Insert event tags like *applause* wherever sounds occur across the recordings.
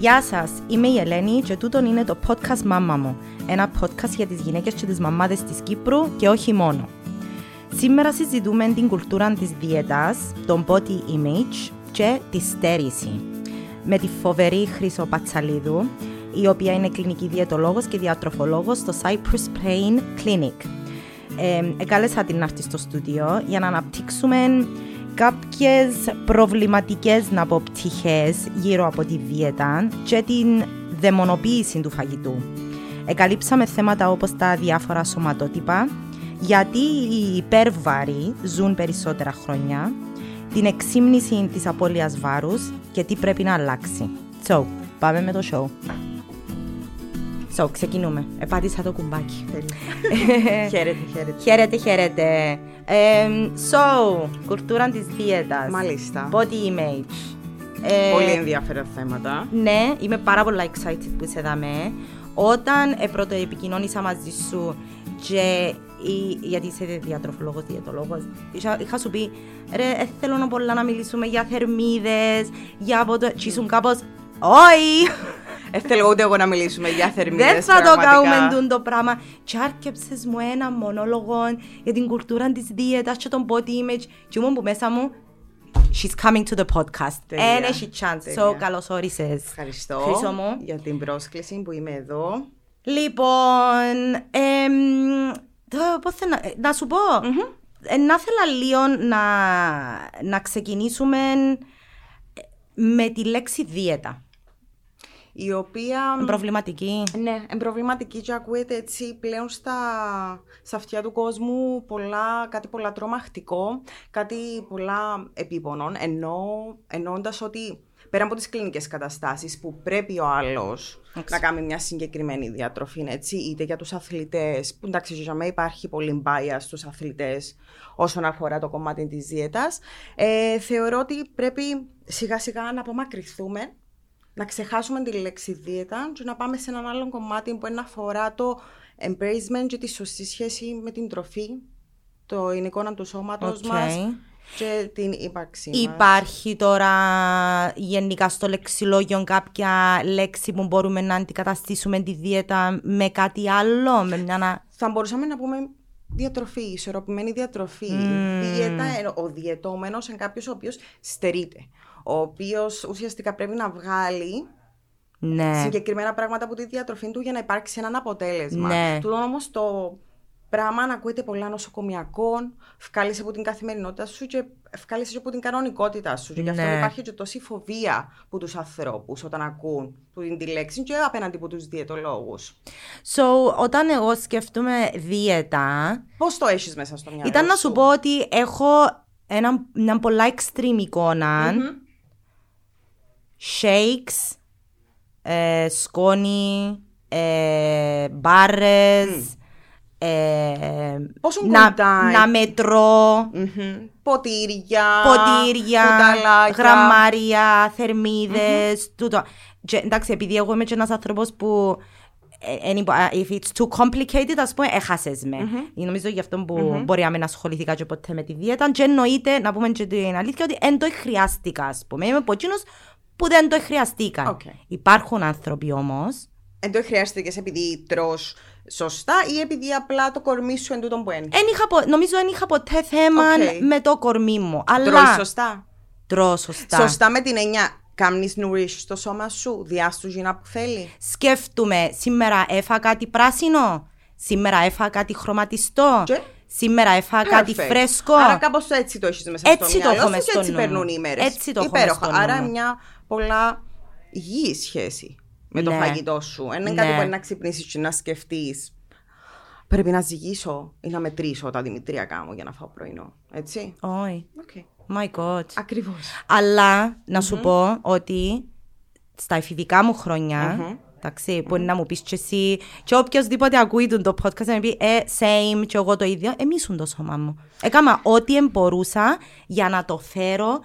Γεια σας, είμαι η Ελένη και τούτον είναι το podcast Μάμα μου. Ένα podcast για τις γυναίκες και τις μαμάδες της Κύπρου και όχι μόνο. Σήμερα συζητούμε την κουλτούρα της δίαιτας, τον body image και τη στέρηση. Με τη φοβερή Χρυσό Πατσαλίδου, η οποία είναι κλινική διαιτολόγος και διατροφολόγος στο Cypress Plain Clinic. Ε, εκάλεσα την να έρθει στο στούντιο για να αναπτύξουμε κάποιες προβληματικές να πω πτυχές γύρω από τη δίαιτα και την δαιμονοποίηση του φαγητού. Εκαλύψαμε θέματα όπως τα διάφορα σωματότυπα, γιατί οι υπέρβαροι ζουν περισσότερα χρόνια, την εξήμνηση της απώλειας βάρους και τι πρέπει να αλλάξει. So, πάμε με το show. So, ξεκινούμε. Επάτησα το κουμπάκι. *laughs* χαίρετε, χαίρετε. Χαίρετε, χαίρετε. so, κουλτούρα της δίαιτας. Μάλιστα. Body image. Ε, πολύ ενδιαφέρον θέματα. Ναι, είμαι πάρα πολύ excited που είσαι εδώ με. Όταν ε, πρώτο επικοινώνησα μαζί σου και γιατί είσαι διατροφολόγος, διαιτολόγος, είχα, είχα σου πει ρε, ε, θέλω να πολλά να μιλήσουμε για θερμίδες, για από το... Και ήσουν κάπως, όχι! Δεν θέλω ούτε εγώ να μιλήσουμε για θερμίδες Δεν θα το κάνουμε το πράγμα. Και άρκεψες μου ένα μονόλογο για την κουλτούρα της δίαιτας και τον body image. Και ήμουν που μέσα μου, She's coming to the podcast. Ένα έχει chance. So, καλώς όρισες. Ευχαριστώ Χρήσο μου. για την πρόσκληση που είμαι εδώ. Λοιπόν, εμ, πώς θα, να σου πω, mm-hmm. ε, να ήθελα λίγο να, να ξεκινήσουμε με τη λέξη δίαιτα η οποία... Προβληματική. Ναι, προβληματική και ακούεται έτσι πλέον στα, στα αυτιά του κόσμου πολλά, κάτι πολλά τρομακτικό, κάτι πολλά επίπονων, ενώ εννοώντας ότι πέρα από τις κλινικές καταστάσεις που πρέπει ο άλλος να κάνει μια συγκεκριμένη διατροφή, έτσι, είτε για τους αθλητές, που εντάξει, για μένα υπάρχει πολύ bias στους αθλητές όσον αφορά το κομμάτι της δίαιτας, ε, θεωρώ ότι πρέπει σιγά σιγά να απομακρυνθούμε να ξεχάσουμε τη λέξη δίαιτα και να πάμε σε έναν άλλο κομμάτι που είναι αφορά το embracement και τη σωστή σχέση με την τροφή, το εικόνα του σώματος okay. μας και την ύπαρξή μας. Υπάρχει τώρα γενικά στο λεξιλόγιο κάποια λέξη που μπορούμε να αντικαταστήσουμε τη δίαιτα με κάτι άλλο, με μια... Θα μπορούσαμε να πούμε διατροφή, ισορροπημένη διατροφή. Mm. Δίαιτα, ο διαιτώμενος είναι κάποιος ο οποίος στερείται ο οποίος ουσιαστικά πρέπει να βγάλει ναι. συγκεκριμένα πράγματα από τη διατροφή του για να υπάρξει ένα αποτέλεσμα. Ναι. Του όμως το πράγμα να ακούεται πολλά νοσοκομιακών, βγάλεις από την καθημερινότητα σου και βγάλεις από την κανονικότητά σου. Και γι' αυτό ναι. υπάρχει και τόση φοβία από τους ανθρώπους όταν ακούν την τη λέξη και απέναντι από τους διαιτολόγους. So, όταν εγώ σκεφτούμε δίαιτα. Πώς το έχεις μέσα στο μυαλό Ήταν να σου; πω ότι έχω ένα, μια πολλά extreme εικόνα shakes, ε, σκόνη, ε, μπάρες, ε, να, να μετρώ, ποτήρια, ποτήρια γραμμάρια, θερμίδες, τούτο. Και, εντάξει, επειδή εγώ είμαι και ένας άνθρωπος που if it's too complicated, ας πούμε, έχασες με. Mm-hmm. Νομίζω γι' αυτό που mm-hmm. μπορεί να μην ασχοληθήκα και ποτέ με τη δίαιτα και εννοείται, να πούμε και την αλήθεια, ότι δεν το χρειάστηκα, ας πούμε. Είμαι από εκείνους που δεν το χρειαστήκαν. Okay. Υπάρχουν άνθρωποι όμως. Δεν το χρειάστηκες επειδή τρώ σωστά ή επειδή απλά το κορμί σου εν τούτον που είναι. νομίζω δεν είχα ποτέ θέμα okay. με το κορμί μου. Αλλά... Τρώει σωστά; Τρώω σωστά. Σωστά με την έννοια. Κάμνει nourish στο σώμα σου, διάστου γίνα που θέλει; Σκέφτομαι, σήμερα έφα κάτι πράσινο. Σήμερα έφα κάτι χρωματιστό. Και; Σήμερα έφαγα κάτι φρέσκο. Άρα κάπως έτσι το έχεις μέσα έτσι στο μυαλό σου και έτσι περνούν οι μέρες. Έτσι το Υπέροχα. Άρα μια πολλά υγιή σχέση με το ναι. φαγητό σου. Δεν είναι κάτι ναι. που να ξυπνήσεις και να σκεφτείς. Πρέπει να ζυγίσω ή να μετρήσω τα δημητριακά μου για να φάω πρωινό. Έτσι; Όχι. Okay. My God. Ακριβώς. Αλλά να σου πω ότι στα εφηβικά μου χρόνια Εντάξει, μπορεί να μου πεις και εσύ, και οποιοδήποτε ακούει το podcast να μου πει, ε, same, και εγώ το ίδιο, εμείς το σώμα μου. Έκανα ό,τι μπορούσα για να το φέρω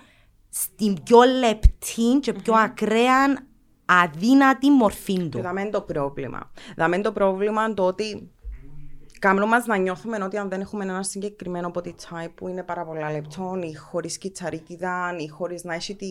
στην πιο λεπτή και πιο ακραία αδύνατη μορφή του. Δαμέν το πρόβλημα. Δαμέν το πρόβλημα το ότι κάνουν μας να νιώθουμε ότι αν δεν έχουμε ένα συγκεκριμένο body type που είναι πάρα πολλά λεπτών ή χωρίς κιτσαρίκιδα ή χωρίς να έχει τη,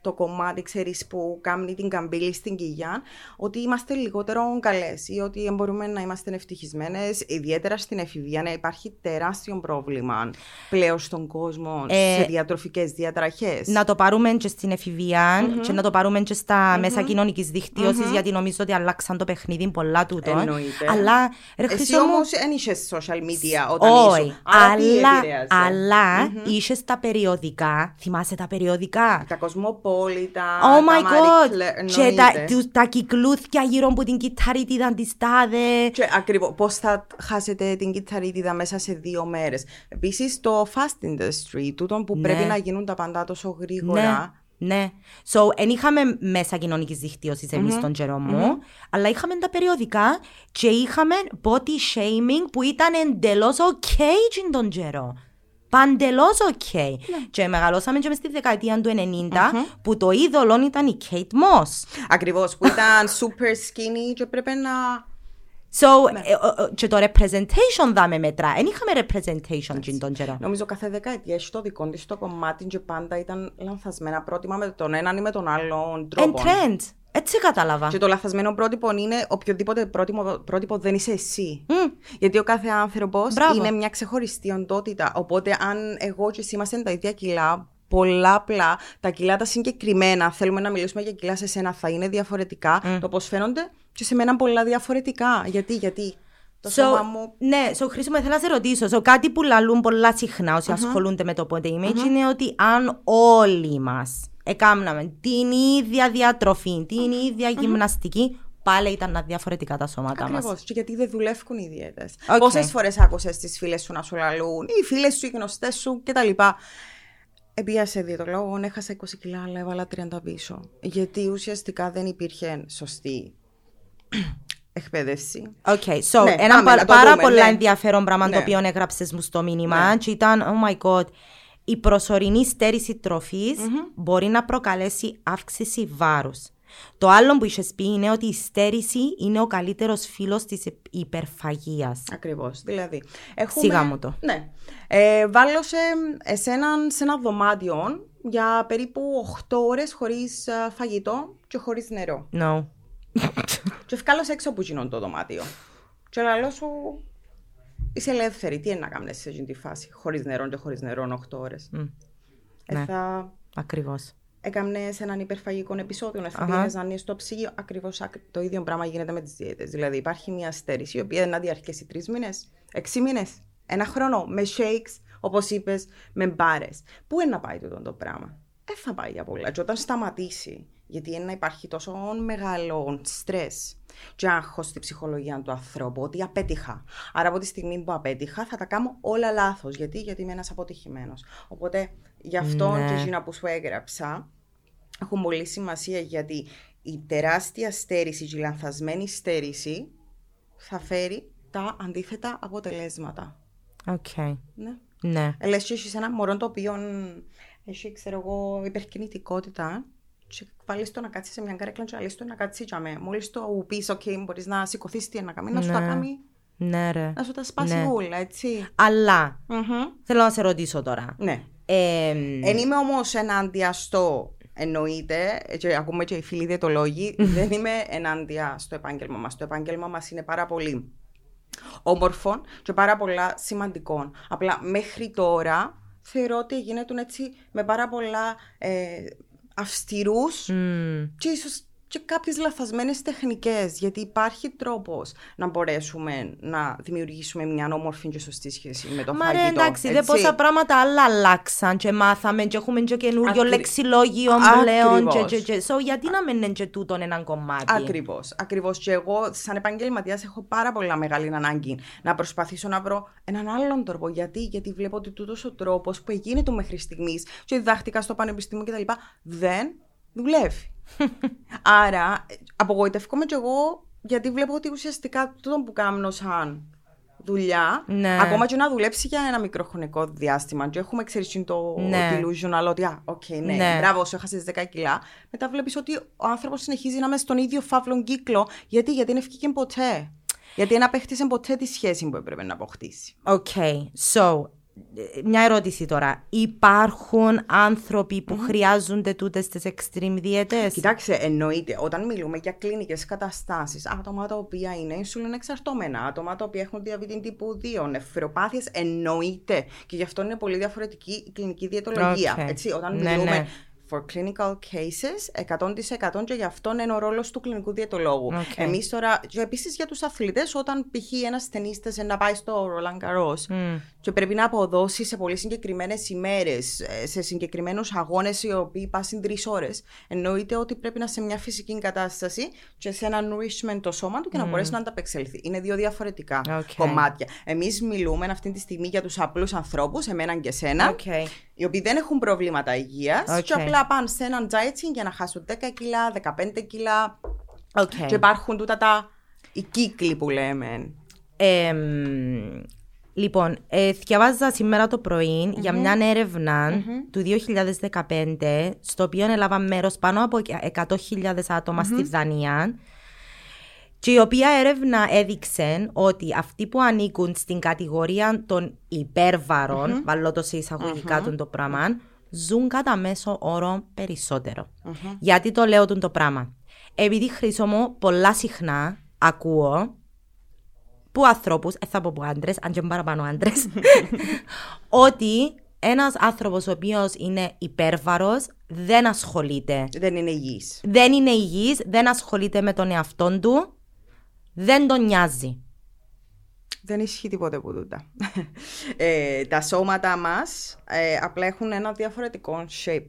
το κομμάτι ξέρεις, που κάνει την καμπύλη στην κοιλιά ότι είμαστε λιγότερο καλές ή ότι μπορούμε να είμαστε ευτυχισμένες ιδιαίτερα στην εφηβεία να υπάρχει τεράστιο πρόβλημα πλέον στον κόσμο ε, σε διατροφικές διατραχές. Να το πάρουμε και στην εφηβεία mm-hmm. και να το πάρουμε και στα mm-hmm. μέσα κοινωνικής δικτύωσης mm-hmm. γιατί νομίζω ότι αλλάξαν το παιχνίδι πολλά τούτο. Εννοείται. Αλλά ρε, Εσύ όμως δεν είχε social media όταν Όχι, ήσουν. αλλά, αλλά mm-hmm. είχε τα περιοδικά. Θυμάσαι τα περιοδικά; Τα κοσμοπόλητα. Oh my τα god. και τα, τα κυκλούθια γύρω από την κυταρίτιδα της τάδε. Και ακριβώς. Πώς θα χάσετε την κυταρίτιδα μέσα σε δύο μέρες. Επίσης το fast industry, τούτο που ναι. πρέπει να γίνουν τα πάντα τόσο γρήγορα. Ναι. Ναι. So, δεν είχαμε μέσα κοινωνικής δικτύωσης εμείς mm-hmm. τον καιρό μου, mm-hmm. αλλά είχαμε τα περιοδικά και είχαμε body shaming που ήταν εντελώς OK τον καιρό. Παντελώς OK. Ναι. Και μεγαλώσαμε και στη δεκαετία του 90 mm-hmm. που το είδωλο ήταν η Kate Moss. Ακριβώς, που ήταν super skinny και πρέπει να So, ναι. ε, και το representation δάμε μετρά. Δεν είχαμε representation στην τον καιρό. Νομίζω κάθε δεκαετία έχει το δικό της το κομμάτι και πάντα ήταν λανθασμένα πρότυπα με τον έναν ή με τον άλλον τρόπο. And trend. Έτσι κατάλαβα. Και το λαθασμένο πρότυπο είναι οποιοδήποτε πρότυπο, πρότυπο δεν είσαι εσύ. Mm. Γιατί ο κάθε άνθρωπος είναι μια ξεχωριστή οντότητα. Οπότε, αν εγώ και εσύ είμαστε τα ίδια κιλά, πολλάπλα τα κιλά τα συγκεκριμένα, θέλουμε να μιλήσουμε για κιλά σε σένα, θα είναι διαφορετικά. Mm. Το πώς φαίνονται και σε μένα πολλά διαφορετικά. Γιατί, γιατί. Το so, μου... Ναι, so, Χρήστο, θέλω να σε ρωτήσω. So, κάτι που λαλούν πολλά συχνά όσοι uh-huh. ασχολούνται με το body image uh-huh. είναι ότι αν όλοι μας έκαναμε την ίδια διατροφή, την ίδια uh-huh. γυμναστική, πάλι ήταν διαφορετικά τα σώματα μας. Ακριβώς. Και γιατί δεν δουλεύουν οι διέτε. Okay. Πόσες φορές άκουσες τις φίλες σου να σου λαλούν, οι φίλες σου, οι γνωστές σου κτλ. Επίασε διαιτολόγο, έχασα 20 κιλά, αλλά έβαλα 30 πίσω. Γιατί ουσιαστικά δεν υπήρχε σωστή *clears throat* εκπαίδευση. Okay, so ναι, ένα πα, πάρα δούμε, πολλά ναι. ενδιαφέρον πράγμα ναι. το οποίο έγραψες μου στο μήνυμα ναι. και ήταν, oh my god, η προσωρινή στέρηση τροφής mm-hmm. μπορεί να προκαλέσει αύξηση βάρους. Το άλλο που είχες πει είναι ότι η στέρηση είναι ο καλύτερος φίλος της υπερφαγίας. Ακριβώς. Δηλαδή. Έχουμε... Σιγά μου το. Ναι. Ε, βάλω σε, εσέναν, σε ένα δωμάτιο για περίπου 8 ώρες χωρίς ε, φαγητό και χωρίς νερό. No. και ευκάλωσε έξω που γίνον το δωμάτιο. Και λέω σου, είσαι ελεύθερη. Τι είναι να κάνεις σε αυτή τη φάση, χωρίς νερό και χωρίς νερό 8 ώρες. Mm. Ε, ναι. θα... Ακριβώς. Έκανε έναν υπερφαγικό επεισόδιο, να θα πήγαινε να είναι στο ψυγείο. Ακριβώς το ίδιο πράγμα γίνεται με τις δίαιτε. Δηλαδή, υπάρχει μια στέρηση η οποία να διαρκέσει τρεις μήνες, έξι μήνες, ένα χρόνο, με shakes, όπως είπες, με μπάρες. Πού είναι να πάει τούτο το πράγμα; Δεν θα πάει για πολλά. Και όταν σταματήσει γιατί είναι να υπάρχει τόσο μεγάλο στρες και άγχος στη ψυχολογία του ανθρώπου ότι απέτυχα. Άρα από τη στιγμή που απέτυχα θα τα κάνω όλα λάθος. Γιατί, γιατί είμαι ένας αποτυχημένος. Οπότε γι' αυτό ναι. και εκείνα που σου έγραψα έχουν πολύ σημασία γιατί η τεράστια στέρηση και η λανθασμένη στέρηση θα φέρει τα αντίθετα αποτελέσματα. Οκ. Okay. Ναι. ναι. Λες και έχεις ένα μωρό το οποίο έχει, ξέρω εγώ, υπερκινητικότητα και βάλλεις το να κάτσει σε μια καρέκλα και βάλλεις το να κάτσει για μέ. Μόλις το πεις, ok, μπορείς να σηκωθείς τι να κάνει, να σου τα ναι. κάνει ναι, ρε. Να σου τα σπάσει ναι. όλα, έτσι. Αλλά, mm-hmm. θέλω να σε ρωτήσω τώρα. Ναι. Ε, Εν είμαι όμως ενάντια στο εννοείται, και ακούμε και οι φίλοι διαιτολόγοι, δεν είμαι ενάντια στο επάγγελμα μας. Το επάγγελμα μας είναι πάρα πολύ όμορφο και πάρα πολλά σημαντικό. Απλά μέχρι τώρα θεωρώ ότι γίνεται έτσι με πάρα πολλά ε, αυστηρούς mm. και ίσως και κάποιες λαθασμένες τεχνικές, γιατί υπάρχει τρόπος να μπορέσουμε να δημιουργήσουμε μια όμορφη και σωστή σχέση με το Μα φαγητό. Μα εντάξει, δεν πόσα πράγματα άλλα αλλάξαν και μάθαμε και έχουμε και καινούριο Ακρι... λεξιλόγιο πλέον και, και, και. So, γιατί να μην είναι και τούτο ένα κομμάτι; Ακριβώς, ακριβώς. Και εγώ σαν επαγγελματίας έχω πάρα πολλά μεγάλη ανάγκη να προσπαθήσω να βρω έναν άλλον τρόπο. Γιατί, γιατί βλέπω ότι τούτος ο τρόπος που έγινε μέχρι στιγμής και διδάχτηκα στο πανεπιστήμιο κτλ. δεν δουλεύει. *laughs* Άρα, απογοητεύομαι κι εγώ γιατί βλέπω ότι ουσιαστικά τούτο που κάνω σαν δουλειά, ναι. ακόμα και να δουλέψει για ένα μικρό χρονικό διάστημα. Και έχουμε ξέρεις το ναι. delusional ότι, α, οκ, okay, ναι, ναι, μπράβο, σου έχασες 10 κιλά. Μετά βλέπεις ότι ο άνθρωπος συνεχίζει να είμαι στον ίδιο φαύλο κύκλο. Γιατί, γιατί δεν ευκήκε ποτέ. Γιατί δεν απέκτησε ποτέ τη σχέση που έπρεπε να αποκτήσει. Οκ. So, μια ερώτηση τώρα. Υπάρχουν άνθρωποι που χρειάζονται τούτες τις extreme διαιτέ. Κοιτάξτε, εννοείται, όταν μιλούμε για κλινικές καταστάσεις, άτομα τα οποία είναι insulin εξαρτώμενα, άτομα τα οποία έχουν διαβήτη τύπου 2, νεφροπάθειε, εννοείται. Και γι' αυτό είναι πολύ διαφορετική η κλινική διαιτολογία. Okay. Έτσι, όταν Ναι, μιλούμε ναι. for clinical cases, 100% και γι' αυτό είναι ο ρόλος του κλινικού διαιτολόγου. Okay. Εμείς τώρα, και επίσης για τους αθλητές, όταν π.χ. ένας ταινίστας να πάει στο Roland Garros και πρέπει να αποδώσει σε πολύ συγκεκριμένες ημέρες, σε συγκεκριμένους αγώνες οι οποίοι πιάσουν τρεις ώρες, εννοείται ότι πρέπει να είναι σε μια φυσική κατάσταση και σε ένα nourishment το σώμα του και να μπορέσει να ανταπεξέλθει. Είναι δύο διαφορετικά Okay. κομμάτια. Εμείς μιλούμε αυτή τη στιγμή για τους απλούς ανθρώπους, εμένα και σένα, Okay. οι οποίοι δεν έχουν προβλήματα υγείας Οκ. και απλά πάνε σε έναν dieting για να χάσουν 10 κιλά, 15 κιλά. Okay. Και υπάρχουν τούτα τα οι κύκλοι που λέμε. Εμ, λοιπόν, ε, διαβάζα σήμερα το πρωι για μια ερευνα του 2015, στο οποίο έλαβαν μέρος πάνω από 100.000 άτομα στη Δανία και η οποία έρευνα έδειξε ότι αυτοί που ανήκουν στην κατηγορία των υπέρβαρων, βάλω το σε εισαγωγικά τον το πράγμα, ζουν κατά μέσο όρο περισσότερο. Γιατί το λέω τον το πράγμα; Επειδή χρήσιμο πολλά συχνά ακούω που ανθρώπους, δεν θα πω που άντρες, αν και είναι παραπάνω άντρες, *laughs* ότι ένας άνθρωπος ο οποίος είναι υπέρβαρος δεν ασχολείται. Δεν είναι υγιής. Δεν είναι υγιής, δεν ασχολείται με τον εαυτό του, δεν τον νοιάζει. Δεν ισχύει τίποτε από τούτα. Ε, τα σώματα μας ε, απλά έχουν ένα διαφορετικό shape.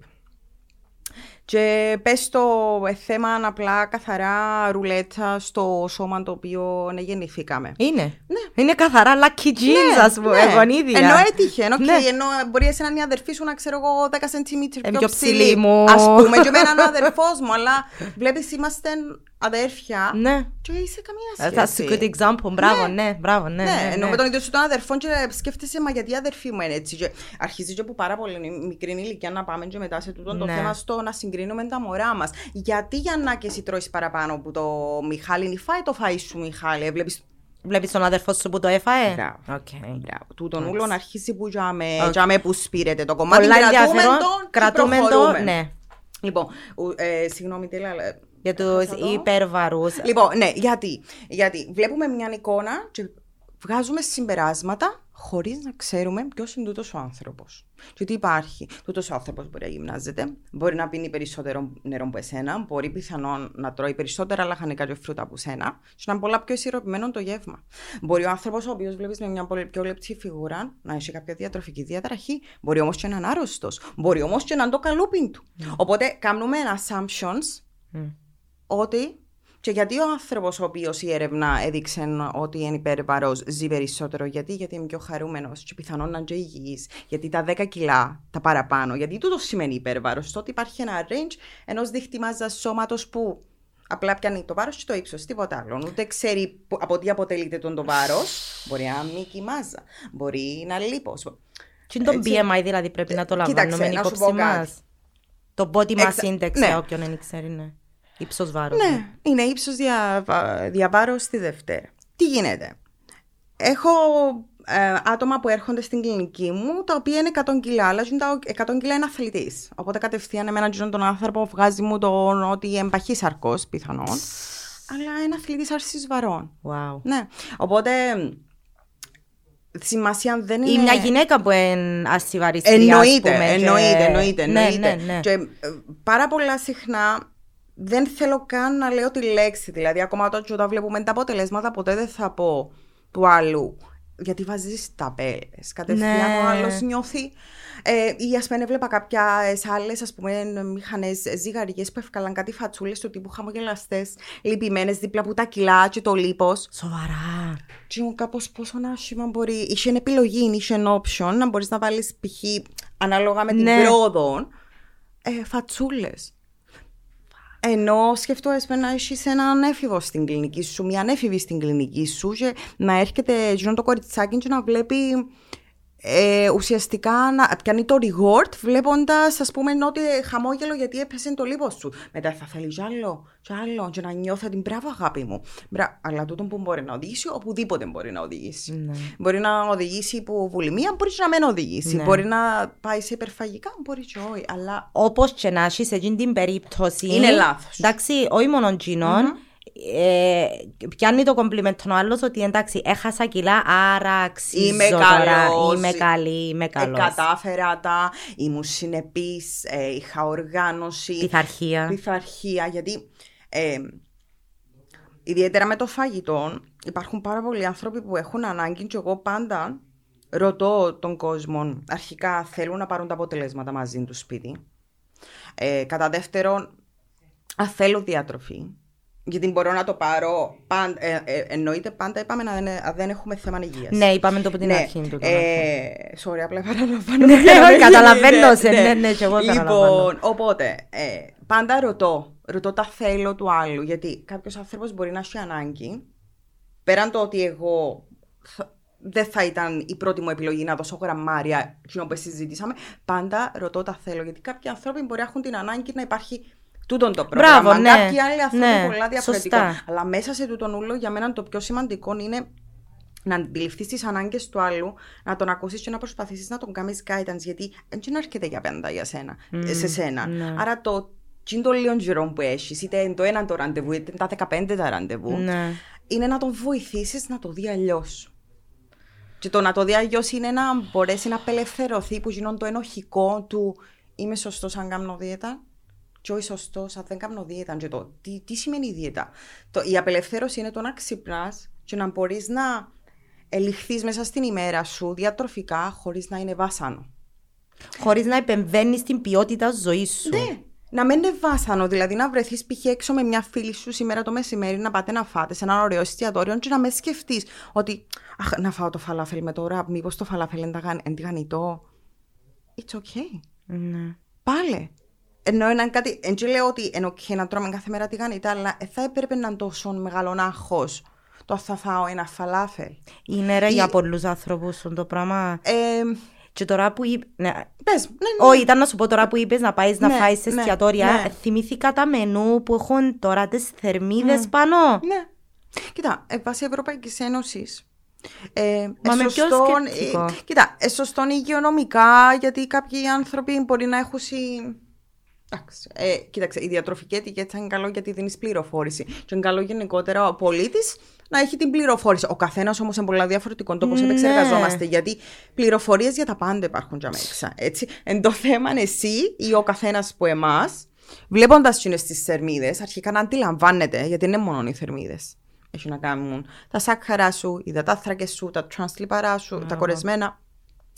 Και πες το ε, θέμα απλά καθαρά ρουλέτα στο σώμα το οποίο ναι, γεννηθήκαμε. Είναι. Είναι καθαρά lucky jeans, ας πούμε, ναι. γονίδια. Ενώ έτυχε. Ενώ, Ναι. και, ενώ μπορεί εσένα να είναι η αδερφή σου να ξέρω εγώ 10 cm Ε, πιο, πιο ψηλή. ψηλή μου. Ας πούμε, και εμένα είναι ο αδερφός μου, αλλά βλέπεις είμαστε αδέρφια Ναι. και είσαι καμία That's σχέση. a good example. Μπράβο, ναι, μπράβο, ναι. Ναι, ναι, ενώ ναι. με τον ίδιο σου τον αδερφό και σκέφτεσαι, μα γιατί η αδερφή μου είναι έτσι. Και αρχίζει και από πάρα πολύ μικρή ηλικία να πάμε και μετά σε τούτο το Ναι. θέμα στο να συγκρίνουμε τα μωρά μας. Γιατί για να και εσύ τρώεις παραπάνω που το Μιχάλη, είναι φάει το φαΐ σου, Μιχάλη. Έβλεπες Βλέπεις τον αδερφό σου που το έφαε. Μπράβο. Οκ. Μπράβο. Τούτον ούλον αρχίζει που τζάμε, Οκ. τζάμε που σπήρεται το κομμάτι. Πολλά κρατούμε ενδιαφέρον. τον και Κρατούμε το, προχωρούμε. ναι. Λοιπόν, ου- ε, συγγνώμη, τι λέω. ε, Για τους έχασα το. υπερβαρούς. Λοιπόν, ναι, γιατί. Γιατί βλέπουμε μια εικόνα και βγάζουμε συμπεράσματα χωρίς να ξέρουμε ποιος είναι τούτος ο άνθρωπος. Και τι υπάρχει. Τούτος ο άνθρωπος μπορεί να γυμνάζεται, μπορεί να πίνει περισσότερο νερό από εσένα, μπορεί πιθανόν να τρώει περισσότερα λαχανικά και φρούτα από σένα, και να είναι πολλά πιο ισορροπημένο το γεύμα. Μπορεί ο άνθρωπος ο οποίος βλέπεις με μια πολύ πιο λεπτή φιγούρα να έχει κάποια διατροφική διαταραχή, μπορεί όμως και να είναι άρρωστος, μπορεί όμως και να είναι το καλούπιν του. Οπότε κάνουμε assumptions ότι και γιατί ο άνθρωπος ο οποίος η έρευνα έδειξε ότι είναι υπερβαρός ζει περισσότερο, γιατί, γιατί είναι πιο χαρούμενος και πιθανόν να είναι και υγιής, γιατί τα 10 κιλά τα παραπάνω, γιατί τούτο σημαίνει υπερβαρός, το ότι υπάρχει ένα range ενός δίχτυ μάζα σώματος που απλά πιάνει το βάρος και το ύψος, τίποτα άλλο. Ούτε ξέρει που- από τι αποτελείται τον το βάρος. Μπορεί να είναι μήκη μάζα, μπορεί να είναι λίπος. Τι είναι το Έτσι. BMI δηλαδή πρέπει να το Κοίταξε, λαμβάνουμε να σου υπόψη πω κάτι. μας; Το body mass Εξα- index, ναι. για όποιον δεν ξέρει, ναι. Ύψος βάρος. Ναι, είναι ύψος δια, διαβάρω στη Δευτέρα. Τι γίνεται; Έχω ε, άτομα που έρχονται στην κλινική μου, τα οποία είναι 100 κιλά, αλλά είναι τα 100 κιλά είναι αθλητής. Οπότε κατευθείαν εμένα τζον τον άνθρωπο βγάζει μου τον ότι εμπαχή σαρκός πιθανόν. Αλλά είναι αθλητής άρσης βαρών. Wow. Ναι. Οπότε σημασία δεν είναι. Ή μια γυναίκα που είναι ασυβαριστρία, ας Εννοείται, πούμε, και- εννοείται, εννοείται. Ναι, εννοείται. ναι, ναι. Και ε, πάρα πολλά συχνά δεν θέλω καν να λέω τη λέξη. Δηλαδή, ακόμα τότε όταν βλέπουμε τα αποτελέσματα, ποτέ δεν θα πω του άλλου. Γιατί βάζεις ταπέλε. Κατευθείαν Ναι. ο άλλος νιώθει. Ε, ή ας πούμε, έβλεπα κάποιε άλλες μηχανές ζυγαριές που έφκαλαν κάτι φατσούλες του τύπου χαμογελαστές, λυπημένες δίπλα από τα κιλά και το λίπος. Σοβαρά. Και ήμουν κάπως πόσο άσχημα μπορεί. Είχε επιλογή, είχε option να μπορείς να βάλεις π.χ. ανάλογα με την Ναι. πρόοδο ε, φατσούλες. Ενώ σκεφτόμαστε να έχεις έναν έφηβο στην κλινική σου, μια ανέφηβη στην κλινική σου, και να έρχεται γύρω το κοριτσάκι και να βλέπει ε, ουσιαστικά να κάνει το reward βλέποντας, ας πούμε, ότι χαμόγελο γιατί έπεσε το λίπος σου. Μετά θα θέλει κι άλλο, κι άλλο, και να νιώθω την μπράβο αγάπη μου. Μπρα, αλλά τούτο που μπορεί να οδηγήσει, οπουδήποτε μπορεί να οδηγήσει. Ναι. Μπορεί να οδηγήσει που βουλημία, μπορεί και να μην οδηγήσει. Ναι. Μπορεί να πάει σε υπερφαγικά, μπορεί και όχι. Αλλά Όπως και να έχεις σε εκείνη την περίπτωση. Είναι λάθος. Εντάξει, όχι μόνο εκείνον, ε, πιάνει το κομπλιμέντο ο άλλος ότι εντάξει, έχασα κιλά, άρα αξίζω Είμαι τώρα. καλός, Είμαι καλή, είμαι ε, καλός. κατάφερα τα, ήμουν συνεπής, ε, είχα οργάνωση. Πειθαρχία. πειθαρχία, γιατί ε, ιδιαίτερα με το φαγητό υπάρχουν πάρα πολλοί άνθρωποι που έχουν ανάγκη και εγώ πάντα ρωτώ τον κόσμο αρχικά θέλουν να πάρουν τα αποτελέσματα μαζί τους σπίτι. Ε, κατά δεύτερον, αν θέλω διατροφή, γιατί μπορώ να το πάρω πάντα, ε, ε, εννοείται πάντα είπαμε να δεν, αν δεν έχουμε θέμα υγείας. Ναι, είπαμε το από την Ναι, αρχή του. ε, sorry, απλά επαναλαμβάνω. Ναι, για να μην καταλαβαίνω γίνει, σε, ναι, ναι, και εγώ καταλαβαίνω. Λοιπόν, οπότε, ε, πάντα ρωτώ, ρωτώ τα θέλω του άλλου, γιατί κάποιος άνθρωπος μπορεί να έχει ανάγκη, πέραν το ότι εγώ θα- δεν θα ήταν η πρώτη μου επιλογή να δώσω γραμμάρια, κοινό που συζητήσαμε, πάντα ρωτώ τα θέλω, γιατί κάποιοι άνθρωποι μπορεί να έχουν την ανάγκη να υπάρχει τούτον το πρόγραμμα. Μπράβο, ναι. Κάποιοι άλλοι άνθρωποι Ναι, πολλά διαφορετικό. σωστά. Αλλά μέσα σε τούτον ούλο, για μένα το πιο σημαντικό είναι να αντιληφθείς τις ανάγκες του άλλου, να τον ακούσεις και να προσπαθήσεις να τον κάνεις guidance, γιατί δεν έρχεται για πάντα για σένα, σε σένα. ναι. Άρα το τι είναι το λίγο γυρό που έχεις, είτε είναι το ένα το ραντεβού, είτε είναι τα 15 τα ραντεβού, Ναι. είναι να τον βοηθήσεις να το δει αλλιώς. Και το να το δει αλλιώς είναι να μπορέσει να απελευθερωθεί που γίνον το ενοχικό του είμαι σωστός αν κάνω δίαιτα και όχι σωστός αν δεν κάνω δίαιτα. Και το, τι, τι σημαίνει η δίαιτα; Το, η απελευθέρωση είναι το να ξυπνάς και να μπορείς να ελιχθείς μέσα στην ημέρα σου διατροφικά χωρίς να είναι βάσανο. Χωρίς να επεμβαίνεις στην ποιότητα ζωής σου. Ναι. Να μην είναι βάσανο, δηλαδή να βρεθείς π.χ. έξω με μια φίλη σου σήμερα το μεσημέρι να πάτε να φάτε σε ένα ωραίο εστιατόριο και να με σκεφτείς ότι Αχ, να φάω το φαλάφελ με το ραπ, μήπως το φαλάφελ είναι ταγαν- είναι τηγανιτό. It's okay. Ναι. Πάλε. Ενώ είναι κάτι, δεν και λέω ότι είναι okay να τρώμε κάθε μέρα τηγανιτά, αλλά ε, θα έπρεπε να είναι τόσο μεγάλο άγχος το θα φάω ένα φαλάφελ. Είναι ρε Ή- για πολλούς άνθρωπους το πράγμα. Ε, Και τώρα που είπε. Ναι. πες, ναι, ναι. Όχι, ήταν να σου πω τώρα που είπες να πάεις να Ναι, φάεις σε ναι, εστιατόρια. ναι. Θυμήθηκα τα μενού που έχουν τώρα τις θερμίδες πάνω. Ναι. Κοίτα, ε, βάσει Ευρωπαϊκής Ένωσης. Ε, Μα με ποιο εσωστόν- σκεπτικό; ε, κοίτα, εσωστόν υγειονομικά, γιατί κάποιοι άνθρωποι μπορεί να έχουν. Συ- Εντάξει, ε, κοίταξε, η διατροφική ετικέτα είναι καλό γιατί δίνεις πληροφόρηση. Και είναι καλό γενικότερα ο πολίτης να έχει την πληροφόρηση. Ο καθένας όμως είναι πολύ διαφορετικό το πώς Ναι. επεξεργαζόμαστε. Γιατί πληροφορίες για τα πάντα υπάρχουν για μέσα. Έτσι. Εν το θέμα είναι εσύ ή ο καθένας που εμάς, βλέποντας τι στις θερμίδες, αρχικά να αντιλαμβάνεται, γιατί δεν είναι μόνο οι θερμίδες. Έχει να κάνουν τα σάκχαρά σου, οι υδατάθρακε σου, τα τρανσλιπαρά σου, τα κορεσμένα.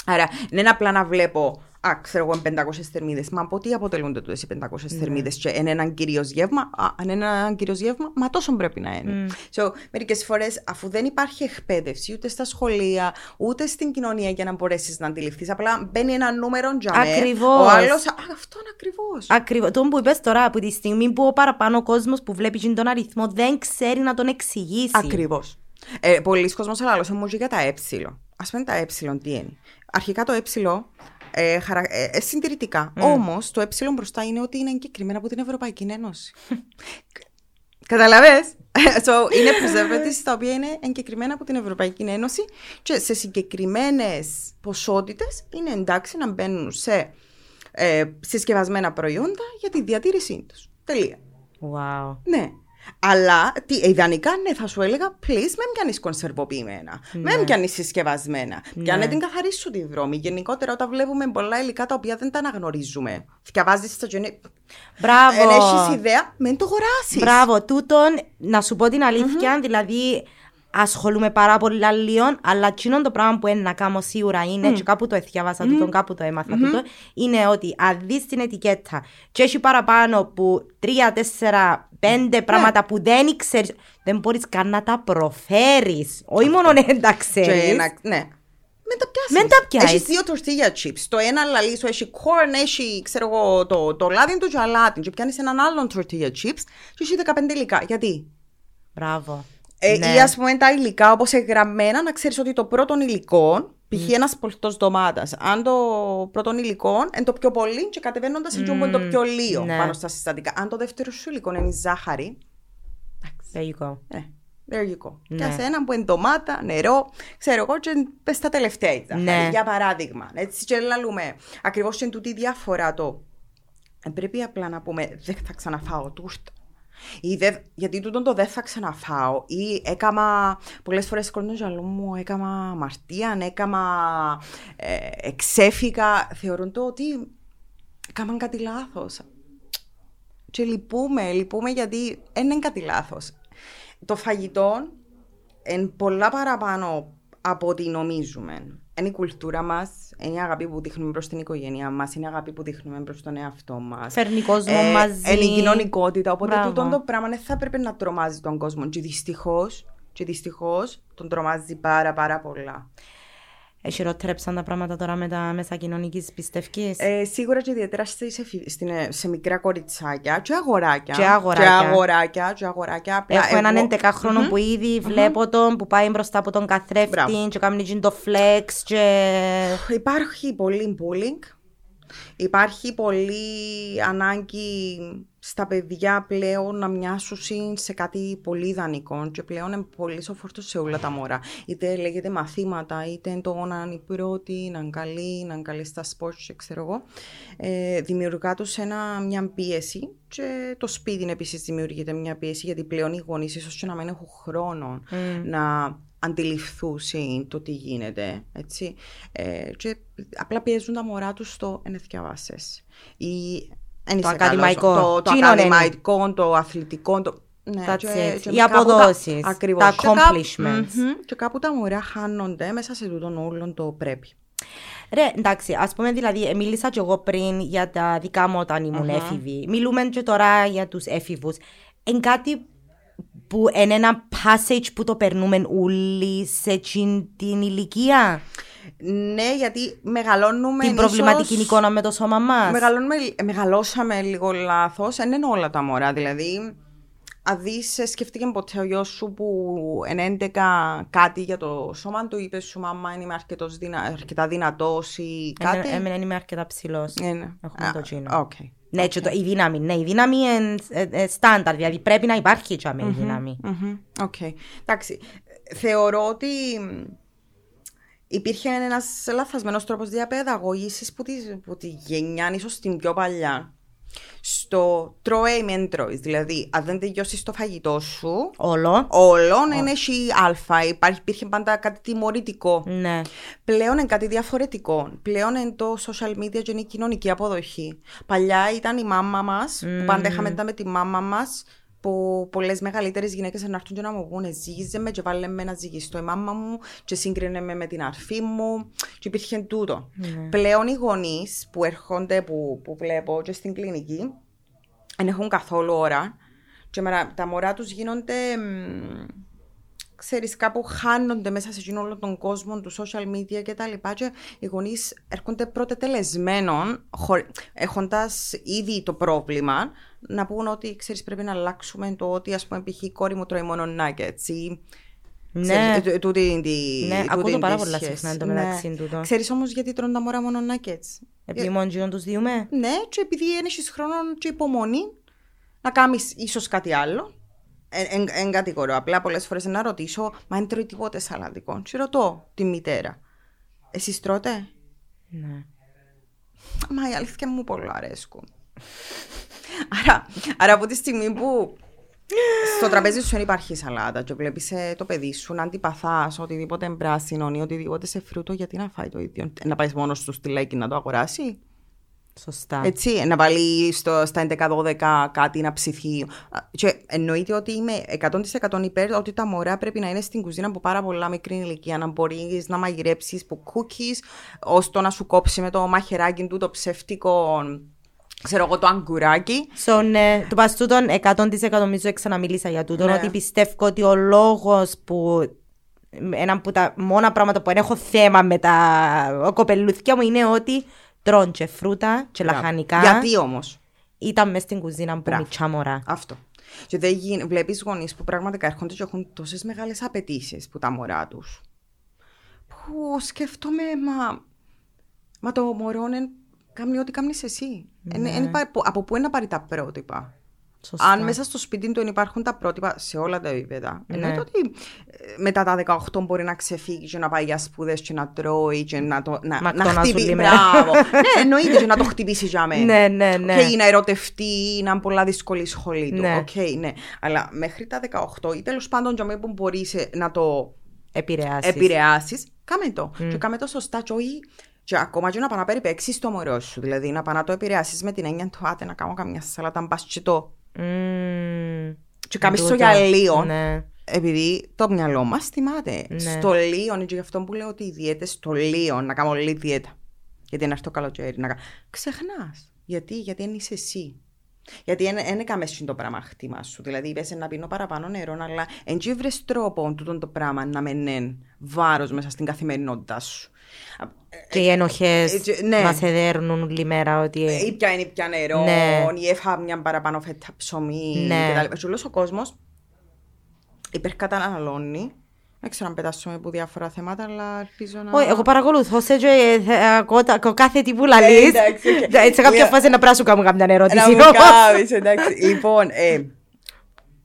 Άρα, δεν είναι απλά να βλέπω, α, ξέρω εγώ, 500 θερμίδες. Μα από τι αποτελούνται τούτες οι 500 Ναι. θερμίδες, και είναι έναν κυρίω γεύμα. Α, αν είναι έναν κυρίω γεύμα, μα τόσο πρέπει να είναι. So, μερικές φορές, αφού δεν υπάρχει εκπαίδευση ούτε στα σχολεία, ούτε στην κοινωνία για να μπορέσεις να αντιληφθείς, απλά μπαίνει ένα νούμερο για μέ. Ακριβώς. Ο άλλος, αυτό είναι ακριβώς. Ακριβώς. Το που είπες τώρα, από τη στιγμή που ο παραπάνω κόσμος που βλέπει τον αριθμό δεν ξέρει να τον εξηγήσει. Ακριβώς. Ε, Πολλοί κόσμοι αλλά μου και για τα ε. Α πούμε τα ε τι είναι. Αρχικά το ε ε, χαρα... ε, ε, συντηρητικά. Mm. Όμως το ε μπροστά είναι ότι είναι εγκεκριμένα από την Ευρωπαϊκή Ένωση. *laughs* Καταλαβες; *laughs* so, είναι preservatives *laughs* τα οποία είναι εγκεκριμένα από την Ευρωπαϊκή Ένωση και σε συγκεκριμένες ποσότητες είναι εντάξει να μπαίνουν σε ε, συσκευασμένα προϊόντα για τη διατήρησή τους. Τελεία. Wow. Ναι. Αλλά τι, ιδανικά ναι, θα σου έλεγα, please, με πιάνει κονσερβοποιημένα. Ναι. Με πιάνει συσκευασμένα. Πιάνε την καθαρή σου τη δρόμη. Γενικότερα, όταν βλέπουμε πολλά υλικά τα οποία δεν τα αναγνωρίζουμε, θυκαβάζει τα τζονί. Μπράβο. Δεν έχεις ιδέα, μην το αγοράσεις. Μπράβο, τούτον, να σου πω την αληθεια δηλαδή ασχολούμαι πάρα πολύ λίγο, αλλά εκείνο το πράγμα που είναι να κάνω σίγουρα είναι, και κάπου το εθιάβασα τούτον, κάπου το έμαθα τούτο, είναι ότι αν δεις την ετικέτα και έχει παραπάνω που τρία, τέσσερα, πέντε πράγματα που δεν ξέρεις, δεν μπορείς καν να τα προφέρεις. Όχι μόνο να τα Και ξέρεις. να- ναι. Μην τα πιάσεις. Μην τα πιάσεις. Έχεις δύο tortilla chips. Το ένα λαλί σου έχει corn, έχει ξέρω εγώ, το, το λάδι του τζαλάτι. Και πιάνεις έναν άλλον tortilla chips και έχει 15 υλικά. Γιατί; Μπράβο. Ε, Ναι. Ή ας πούμε τα υλικά όπως εγγραμμένα, να ξέρεις ότι το πρώτο υλικό, π.χ. ένας πολτό ντομάτας, αν το πρώτο υλικό είναι το πιο πολύ, και κατεβαίνοντας mm. είναι το πιο λίγο ναι. πάνω στα συστατικά. Αν το δεύτερο σου υλικό είναι η ζάχαρη, There you go. ε, there you go. Ναι. Και σε έναν που είναι ντομάτα, νερό, ξέρω εγώ, και πες τα τελευταία η ζάχαρη. Ναι. Για παράδειγμα. Έτσι και λαλούμε. Ακριβώς είναι τούτη η διαφορά το. Ε, πρέπει απλά να πούμε, δεν θα ξαναφάω τούρτα. Ή δε, γιατί τούτον το δεν θα ξαναφάω. Ή έκαμα πολλές φορές κόσμο ζαλού μου, έκαμα αμαρτία, έκαμα. Ε, εξέφηκα. Θεωρούν το ότι έκαναν κάτι λάθος. Και λυπούμε, λυπούμε γιατί δεν είναι κάτι λάθος. Το φαγητό είναι πολλά παραπάνω από ό,τι νομίζουμε. Είναι η κουλτούρα μας, είναι η αγάπη που δείχνουμε προς την οικογένειά μας, είναι η αγάπη που δείχνουμε προς τον εαυτό μας. Φέρνει κόσμο μαζί. Είναι η κοινωνικότητα. Οπότε Μπράβο. τούτο το πράγμα δεν θα πρέπει να τρομάζει τον κόσμο. Και δυστυχώς, και δυστυχώς τον τρομάζει πάρα πάρα πολλά. Εσυρότερεψαν τα πράγματα τώρα με τα μέσα κοινωνικής πιστεύκης; Ε, σίγουρα και ιδιαίτερα στις εφη- στην, ε, σε μικρά κοριτσάκια και αγοράκια. Και αγοράκια. Και αγοράκια, και αγοράκια. Απλά Έχω έναν εγώ- 11χρονο που ήδη βλέπω τον που πάει μπροστά από τον καθρέφτη Μπράβο. και κάνει τζιν το flex και... Υπάρχει πολύ bullying. Υπάρχει πολύ ανάγκη στα παιδιά πλέον να μοιάσουν σε κάτι πολύ ιδανικό και πλέον είναι πολύ σοφόρτο σε όλα τα μωρά. Είτε λέγεται μαθήματα, είτε είναι το να είναι η πρώτη, να είναι καλή, να είναι καλή στα sports, και ξέρω εγώ. Ε, δημιουργά του μια πίεση και το σπίτι επίσης δημιουργείται μια πίεση γιατί πλέον οι γονείς ίσως και να μην έχουν χρόνο να αντιληφθούν το τι γίνεται, έτσι. Ε, και απλά πιέζουν τα μωρά τους στο «εν εθιαβάσες» ή «εν είσαι ακαδημαϊκό. καλός». Το, το Τι είναι, ναι, ναι. ακαδημαϊκό, το αθλητικό, το... Ναι, That's και- it. και Οι κάπου αποδόσεις, τα, ακριβώς. τα Και κάπου- accomplishments. Μμμ. και κάπου τα μωρά χάνονται μέσα σε τούτον όλον το πρέπει. Ρε, εντάξει, ας πούμε δηλαδή, ε, μίλησα κι εγώ πριν για τα δικά μου όταν ήμουν έφηβη. Μιλούμε και τώρα για τους έφηβους. Είναι κάτι που είναι ένα passage που το περνούμε όλοι σε εκείνη την ηλικία; Ναι, γιατί μεγαλώνουμε την ίσως- προβληματική εικόνα με το σώμα μας; Μεγαλώνουμε, ε, μεγαλώσαμε λίγο λάθος. Δεν είναι όλα τα μωρά. Δηλαδή, αν δεις, ε, σκέφτηκε ποτέ ο γιος σου που είναι 11 κάτι για το σώμα του, είπε σου μαμά είμαι αρκετός δυνα... αρκετά δυνατός ή κάτι. Εμένα είμαι αρκετά ψηλός. Ε, ναι. Έχουμε Α, το τσίνο. οκ. Ναι, και το, η δύναμη. Ναι, η δύναμη είναι ε, ε, στάνταρ. Δηλαδή πρέπει να υπάρχει και η δύναμη. Μμμ, Οκ. Εντάξει. Θεωρώ ότι υπήρχε ένας λαθασμένος τρόπος διαπαιδαγώγησης που, τη- που τη γενιά, ίσως την πιο παλιά. Στο τρώε ή μεν τρώεις. Δηλαδή, αν δεν τελειώσεις το φαγητό σου, Όλο. όλων είναι έχει αλφα. Υπάρχει, υπήρχε πάντα κάτι τιμωρητικό. Ναι. Πλέον είναι κάτι διαφορετικό. Πλέον είναι το social media και είναι η κοινωνική αποδοχή. Παλιά ήταν η μάμα μας, που πάντα είχαμε τα με τη μάμα μας, που πολλές μεγαλύτερες γυναίκες να έρθουν και να μου πούνε ζύγιζε με και βάλε με να ζυγιστώ η μάμα μου και σύγκρινε με με την αρφή μου και υπήρχε τούτο. Πλέον οι γονείς που έρχονται, που, που βλέπω και στην κλινική, δεν έχουν καθόλου ώρα. Και με- τα μωρά τους γίνονται μ, ξέρεις, κάπου χάνονται μέσα σε εκείνο όλο τον κόσμο του social media και τα λοιπά και οι γονείς έρχονται πρώτε τελεσμένων χωρι... έχοντας ήδη το πρόβλημα να πούν ότι ξέρεις πρέπει να αλλάξουμε το ότι ας πούμε π.χ. η κόρη μου τρώει μόνο nuggets ή Ναι. ξέρεις, ε, τούτη τη- Ναι, τούτη ακούω το τη πάρα πολλά σχέση. συχνά εν τω Ναι. μεταξύ τούτο. Ξέρεις όμως γιατί τρώνε τα μωρά μόνο nuggets; Επειδή μόνο τζιόν τους διούμε; Ναι, και επειδή δεν έχει χρόνο και υπομονή να κάνεις ίσως κάτι άλλο. Εν κατηγορώ. Απλά πολλές φορές να ρωτήσω, μα δεν τρώει τίποτε σαλατικό. Και ρωτώ τη μητέρα. Εσείς τρώτε; Ναι. Μα η αλήθεια μου πολλά αρέσκουν. άρα, άρα από τη στιγμή που στο τραπέζι σου δεν υπάρχει σαλάτα και βλέπεις το παιδί σου να αντιπαθάς οτιδήποτε πράσινο ή οτιδήποτε σε φρούτο, γιατί να φάει το ίδιο. Να πάεις μόνος του στη Λέκη να το αγοράσει; Σωστά. Έτσι, να βάλει στο, στα 11-12 κάτι να ψηθεί. Και εννοείται ότι είμαι 100% υπέρ ότι τα μωρά πρέπει να είναι στην κουζίνα από πάρα πολλά μικρή ηλικία. Να μπορείς να μαγειρέψεις από cookies, ώστε να σου κόψει με το μαχαιράκι του το ψεύτικο, ξέρω εγώ, το αγκουράκι. So, ναι, του πας τούτον 100% νομίζω ξαναμίλησα για τούτον Ναι. ότι πιστεύω ότι ο λόγος που ένα από τα μόνα πράγματα που έχω θέμα με τα κοπελούθια μου είναι ότι τρώνε και φρούτα και λαχανικά Γιατί όμως; ήταν μέσα στην κουζίνα που Μπράβο. μητσά μωρά. Αυτό. Και δεν γίνει, βλέπεις γονείς που πραγματικά έρχονται και έχουν τόσες μεγάλες απαιτήσεις που τα μωρά τους. Που σκέφτομαι, μα, μα το μωρό είναι κάνει ό,τι κάνεις εσύ. Ναι. Εν, εν, από πού είναι να πάρει τα πρότυπα; Σωστά. Αν μέσα στο σπίτι του υπάρχουν τα πρότυπα σε όλα τα επίπεδα, ναι. εννοείται ότι ε, μετά τα 18 μπορεί να ξεφύγει και να πάει για σπουδές και να τρώει και να, το, να, να χτυπήσει. Μπράβο. ναι, εννοείται και να το χτυπήσει για μένα. Ναι, ναι, ναι. Okay, να ερωτευτεί, να είναι πολλά δύσκολη η σχολή του. Ναι. Okay, ναι. Αλλά μέχρι τα 18 ή τέλος πάντων για μένα που μπορείς να το επηρεάσεις, κάμε το. Mm. Και κάμε το σωστά. Και όχι και ακόμα και να πάει να περιπέξεις το μωρό σου. Δηλαδή να πάει να το επηρεάσεις με την έννοια του άτε να κάνω καμιά σαλάτα μπας και το Mm, και κάνεις το για λίγο. Ναι. Επειδή το μυαλό μας θυμάται. Ναι. Στο λίγο, και γι' αυτό που λέω ότι οι διέτε στο λίγο, να κάνω όλη διέτα. Γιατί είναι αυτό το καλοκαίρι. Να... Ξεχνάς. Γιατί, γιατί είναι είσαι εσύ. Γιατί δεν έκαμες το πράγμα χτύμα σου. Δηλαδή, είπες να πίνω παραπάνω νερό, αλλά δεν βρει τρόπο τούτο το πράγμα να μενέν βάρος μέσα στην καθημερινότητά σου. Και οι ενοχές ε, ναι. μας εδέρνουν όλη μέρα ότι. Ή πια είναι πια νερό, ναι. ή έφαγα μια παραπάνω φέτα ψωμί ναι. κτλ. Και όλος ο κόσμος υπερκαταναλώνει. Δεν ξέρω αν πετάσουμε από διάφορα θέματα, αλλά ελπίζω να. Όχι, εγώ παρακολουθώ σε και ακούω κάθε τι που λαλείς. Σε κάποια φάση να πράσου κάνω καμιά ερώτηση. Να μου κάνεις, εντάξει. Λοιπόν, ε,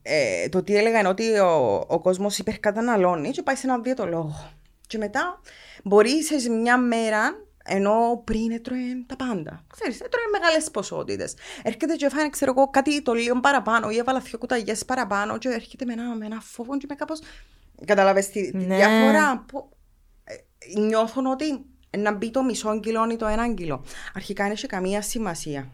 ε, το τι έλεγα είναι ότι ο, ο κόσμος υπερκαταναλώνει και πάει σε έναν λόγο. Και μετά μπορείς σε μια μέρα ενώ πριν έτρωε τα πάντα. Ξέρεις, έτρωε μεγάλες ποσότητες. Έρχεται και φάνε, ξέρω εγώ, κάτι το λίγο παραπάνω ή έβαλα δύο κουταγιέ παραπάνω και έρχεται με ένα, με ένα φόβο και με κάπω. Κατάλαβες τη, ναι. διαφορά. Που, ε, νιώθουν ότι να μπει το μισό κιλό ή το ένα κιλό. Αρχικά είναι σε καμία σημασία.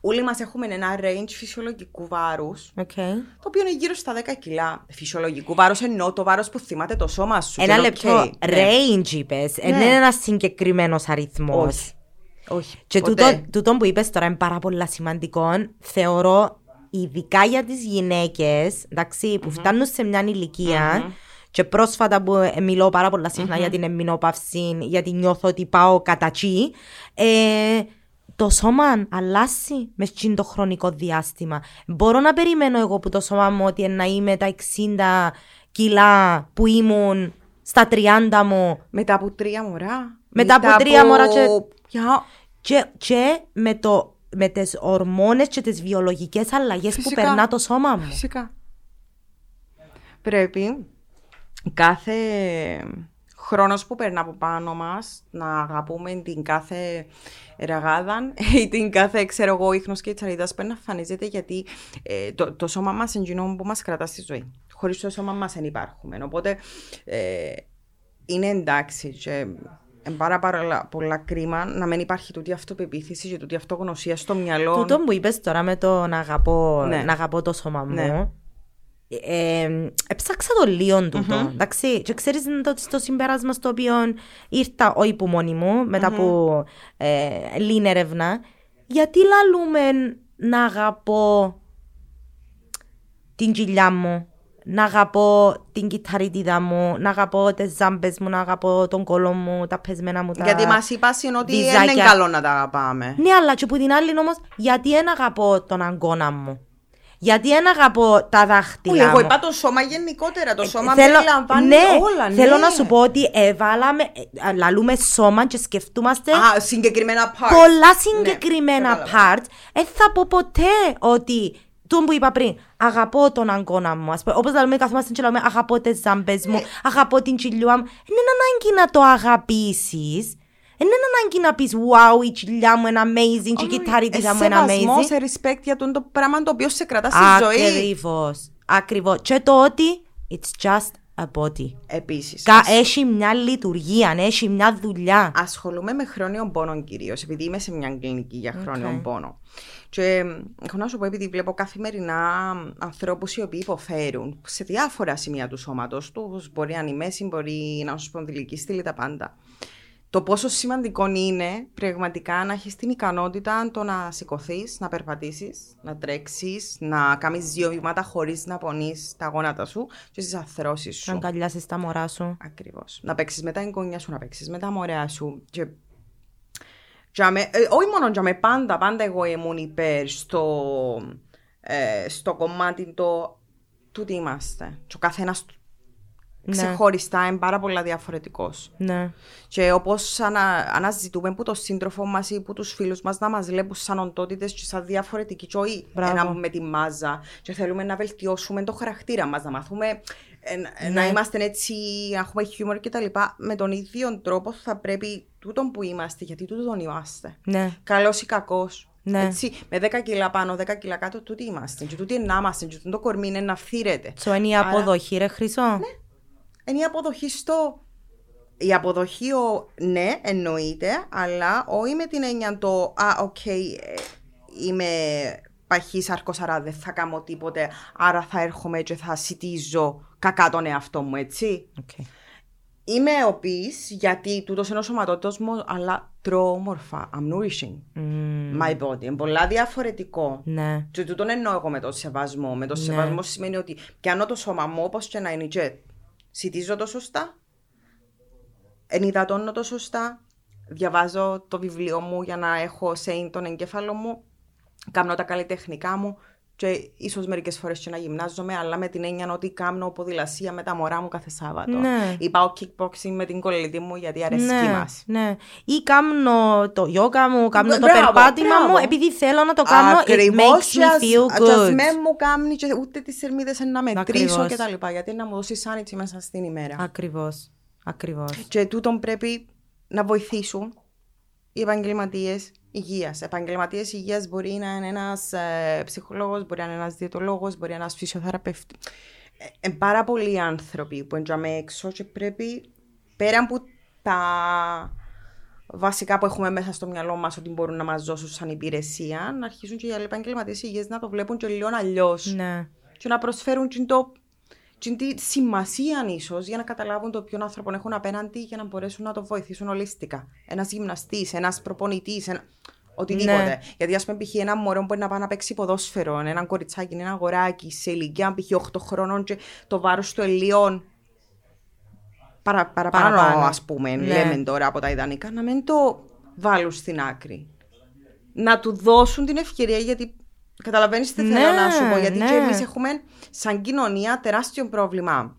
Όλοι μας έχουμε ένα range φυσιολογικού βάρους. Okay. Το οποίο είναι γύρω στα 10 κιλά. Φυσιολογικού βάρου εννοώ το βάρος που θυμάται το σώμα σου. Ένα λεπτό. Okay. Ναι. Range είπες. Ναι. Είναι ένας συγκεκριμένος αριθμός. Όχι. Όχι. Και τούτο, τούτο που είπες τώρα είναι πάρα πολύ σημαντικό. Θεωρώ ειδικά για τις γυναίκες που mm-hmm. φτάνουν σε μια ηλικία. Mm-hmm. Και πρόσφατα που ε, μιλώ πάρα πολλά συχνά mm-hmm. για την εμμηνόπαυση, γιατί νιώθω ότι πάω κατά τσι, ε, το σώμα αλλάσει μες το χρονικό διάστημα. Μπορώ να περιμένω εγώ που το σώμα μου ότι να είμαι τα 60 κιλά που ήμουν στα 30 μου. Μετά από τρία μωρά. Μετά, από τρία μωρά και... Και, και με, το, με τις ορμόνες και τις βιολογικές αλλαγές που περνά το σώμα μου. Φυσικά. Πρέπει κάθε χρόνος που περνά από πάνω μας να αγαπούμε την κάθε ραγάδα ή την κάθε, ξέρω εγώ, ίχνος και τσαρίδας που να εμφανίζεται γιατί ε, το, το σώμα μας είναι που μας κρατά στη ζωή. Χωρίς το σώμα μας δεν υπάρχουμε. Οπότε ε, είναι εντάξει και είναι πάρα, πάρα πολλά κρίμα να μην υπάρχει τούτη αυτοπεποίθηση και τούτη αυτογνωσία στο μυαλό. Τούτο που είπες τώρα με το να αγαπώ, ναι. να αγαπώ το σώμα μου. Ναι. Ε, έψαξα το λίγο τούτο, mm-hmm. εντάξει, και ξέρεις το, το συμπέρασμα στο οποίο ήρθα όχι που μόνη μου, μετά mm-hmm. από ε, λίγη έρευνα, γιατί λαλούμε να αγαπώ την κοιλιά μου, να αγαπώ την κυταρίτιδα μου, να αγαπώ τις ζάμπες μου, να αγαπώ τον κόλο μου, τα πεσμένα μου. Τα γιατί μας είπα ότι δεν είναι καλό να τα αγαπάμε. Ναι, αλλά και από την άλλη όμως, γιατί δεν αγαπώ τον αγκώνα μου; Γιατί δεν αγαπώ τα δάχτυλα. Όχι, εγώ είπα το σώμα γενικότερα. Το σώμα θέλω, περιλαμβάνει ναι, όλα. Ναι. Θέλω να σου πω ότι έβαλαμε, ε, λαλούμε σώμα και σκεφτούμαστε. Α, συγκεκριμένα parts. Πολλά ναι, συγκεκριμένα ναι, parts. Δεν θα πω ποτέ ότι το που είπα πριν, αγαπώ τον αγκώνα μου. Όπως λέμε, καθόμαστε και λέμε, αγαπώ τις ζάμπες μου, αγαπώ την τσιλιούα μου. Είναι ανάγκη να το αγαπήσεις. Δεν είναι ανάγκη να πεις wow η τσιλιά μου είναι amazing και η κυταρίτιδα μου είναι amazing. Σε respect για το πράγμα το οποίο σε κρατά στη ζωή. Ακριβώς. Ακριβώς. Και το ότι it's just a body. Επίσης. Κα, Έχει μια λειτουργία, έχει μια δουλειά. Ασχολούμαι με χρόνιο πόνο κυρίως, επειδή είμαι σε μια κλινική για χρόνιο okay. πόνο. Και έχω να σου πω, επειδή βλέπω καθημερινά ανθρώπους οι οποίοι υποφέρουν σε διάφορα σημεία του σώματος τους, μπορεί να είναι η μέση, μπορεί να είναι σπονδυλική στήλη, τα πάντα το πόσο σημαντικό είναι πραγματικά να έχεις την ικανότητα το να σηκωθείς, να περπατήσεις, να τρέξεις, να κάνεις δύο βήματα χωρίς να πονείς τα γόνατα σου και στις αθρώσεις σου. Να αγκαλιάσεις τα μωρά σου. Ακριβώς. Να παίξεις με τα εγγόνια σου, να παίξεις με τα μωρά σου. Και... ε, όχι μόνο για με πάντα, πάντα εγώ ήμουν υπέρ στο ε, στο κομμάτι το τούτοι είμαστε. Και ο καθένας Ναι. Ξεχωριστά είναι πάρα πολλά διαφορετικός. Ναι. Και όπως ανα, αναζητούμε που το σύντροφο μας ή που τους φίλους μας να μας βλέπουν σαν οντότητες και σαν διαφορετική ζωή. Μπράβο. Ένα με τη μάζα. Και θέλουμε να βελτιώσουμε το χαρακτήρα μας, να μάθουμε ε, Ναι. να είμαστε έτσι, να έχουμε χιούμορ κτλ. Με τον ίδιο τρόπο θα πρέπει τούτον που είμαστε, γιατί τούτον είμαστε. Ναι. Καλός ή κακός. Ναι. Έτσι, με 10 κιλά πάνω, 10 κιλά κάτω, τούτοι είμαστε. Και τούτοι να είμαστε, και τούτο το κορμί είναι να φθήρεται. So είναι η Άρα- αποδοχή, ρε Χρυσό. Είναι η αποδοχή στο. Η αποδοχή, ο... ναι, εννοείται, αλλά όχι με την έννοια το Α, οκ, ε, είμαι παχύσαρκος, άρα δεν θα κάνω τίποτε, άρα θα έρχομαι και θα σιτίζω κακά τον εαυτό μου, έτσι. Okay. Είμαι obese γιατί τούτος είναι ο σωματότυπος μου, αλλά τρώω όμορφα. I'm nourishing my body. Είναι πολλά διαφορετικό. Ναι. Και τούτον εννοώ εγώ με το σεβασμό. Με το Ναι. σεβασμό σημαίνει ότι πιάνω το σώμα μου όπως και να είναι και σητίζω το σωστά, ενυδατώνω το σωστά, διαβάζω το βιβλίο μου για να έχω σε τον εγκέφαλο μου, κάνω τα καλλιτεχνικά μου και ίσως μερικές φορές και να γυμνάζομαι, αλλά με την έννοια ότι κάνω ποδηλασία με τα μωρά μου κάθε Σάββατο. Ναι. Ή πάω kickboxing με την κολλητή μου γιατί αρέσει ναι, μας. ναι. Ή κάνω το yoga μου, κάνω το Μπράβο, περπάτημα μπράβο. μου, επειδή θέλω να το κάνω, it Ακριβώς, makes me feel και ας good. με μου κάνει και ούτε τις θερμίδες να μετρήσω Ακριβώς. και τα λοιπά, γιατί να μου δώσει σάνιτσι μέσα στην ημέρα. Ακριβώς, ακριβώς. Και τούτον πρέπει να βοηθήσουν οι επαγγελματίες υγείας. Επαγγελματίες υγείας μπορεί να είναι ένας ε, ψυχολόγος, μπορεί να είναι ένας διαιτολόγος, μπορεί να είναι ένας φυσιοθεραπευτή. Ε, ε, πάρα πολλοί άνθρωποι που εντζαμε έξω και πρέπει πέρα από τα βασικά που έχουμε μέσα στο μυαλό μας ότι μπορούν να μας δώσουν σαν υπηρεσία, να αρχίσουν και οι άλλοι επαγγελματίες υγείας να το βλέπουν και λίγο αλλιώς Ναι. και να προσφέρουν την το την τη σημασία ίσως για να καταλάβουν το ποιον άνθρωπο έχουν απέναντι για να μπορέσουν να το βοηθήσουν ολιστικά. Ένας γυμναστής, ένας προπονητής, ένα... οτιδήποτε. Ναι. Γιατί, ας πούμε, π.χ. ένα μωρό μπορεί να πάει να παίξει ποδόσφαιρο, ένα κοριτσάκι, ένα αγοράκι σε ηλικία π.χ. 8 χρόνων και το βάρος του ελίων παρα, παραπάνω, Παραπάνω. ας πούμε, Ναι. λέμε τώρα από τα ιδανικά, να μην το βάλουν στην άκρη. Να του δώσουν την ευκαιρία γιατί καταλαβαίνεις τι Ναι, θέλω να σου πω. Γιατί ναι. και εμείς έχουμε σαν κοινωνία τεράστιο πρόβλημα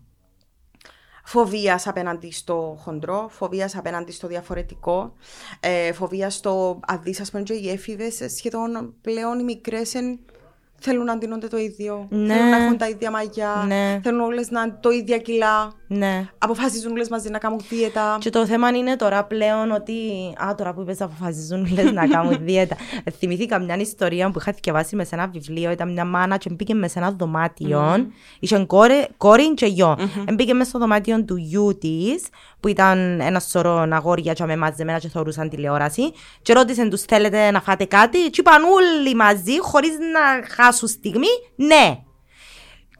φοβίας απέναντι στο χοντρό, φοβίας απέναντι στο διαφορετικό, ε, φοβίας στο αδείς, ας πούμε, και οι έφηβες σχεδόν πλέον οι μικρές εν, θέλουν να ντύνονται το ίδιο, Ναι. θέλουν να έχουν τα ίδια μαγιά, Ναι. θέλουν όλες να είναι το ίδια κιλά, Ναι. αποφασίζουν όλες μαζί να κάνουν δίαιτα. Και το θέμα είναι τώρα πλέον ότι. Α, τώρα που είπες να αποφασίζουν λες να κάνουν *laughs* δίαιτα. Ε, Θυμήθηκα μια ιστορία που είχα διαβάσει με σε ένα βιβλίο. Ήταν μια μάνα και μπήκε με σε ένα δωμάτιο. Είχε κόρη, κόρη και γιο. Mm-hmm. Μπήκε μέσα στο δωμάτιο του γιού της, που ήταν ένας σωρός αγόρια και με μαζεμένα και θεωρούσαν τηλεόραση. Και ρώτησε τους: Θέλετε να φάτε κάτι; Και είπαν όλοι μαζί, χωρίς να χάσουν στιγμή, ναι.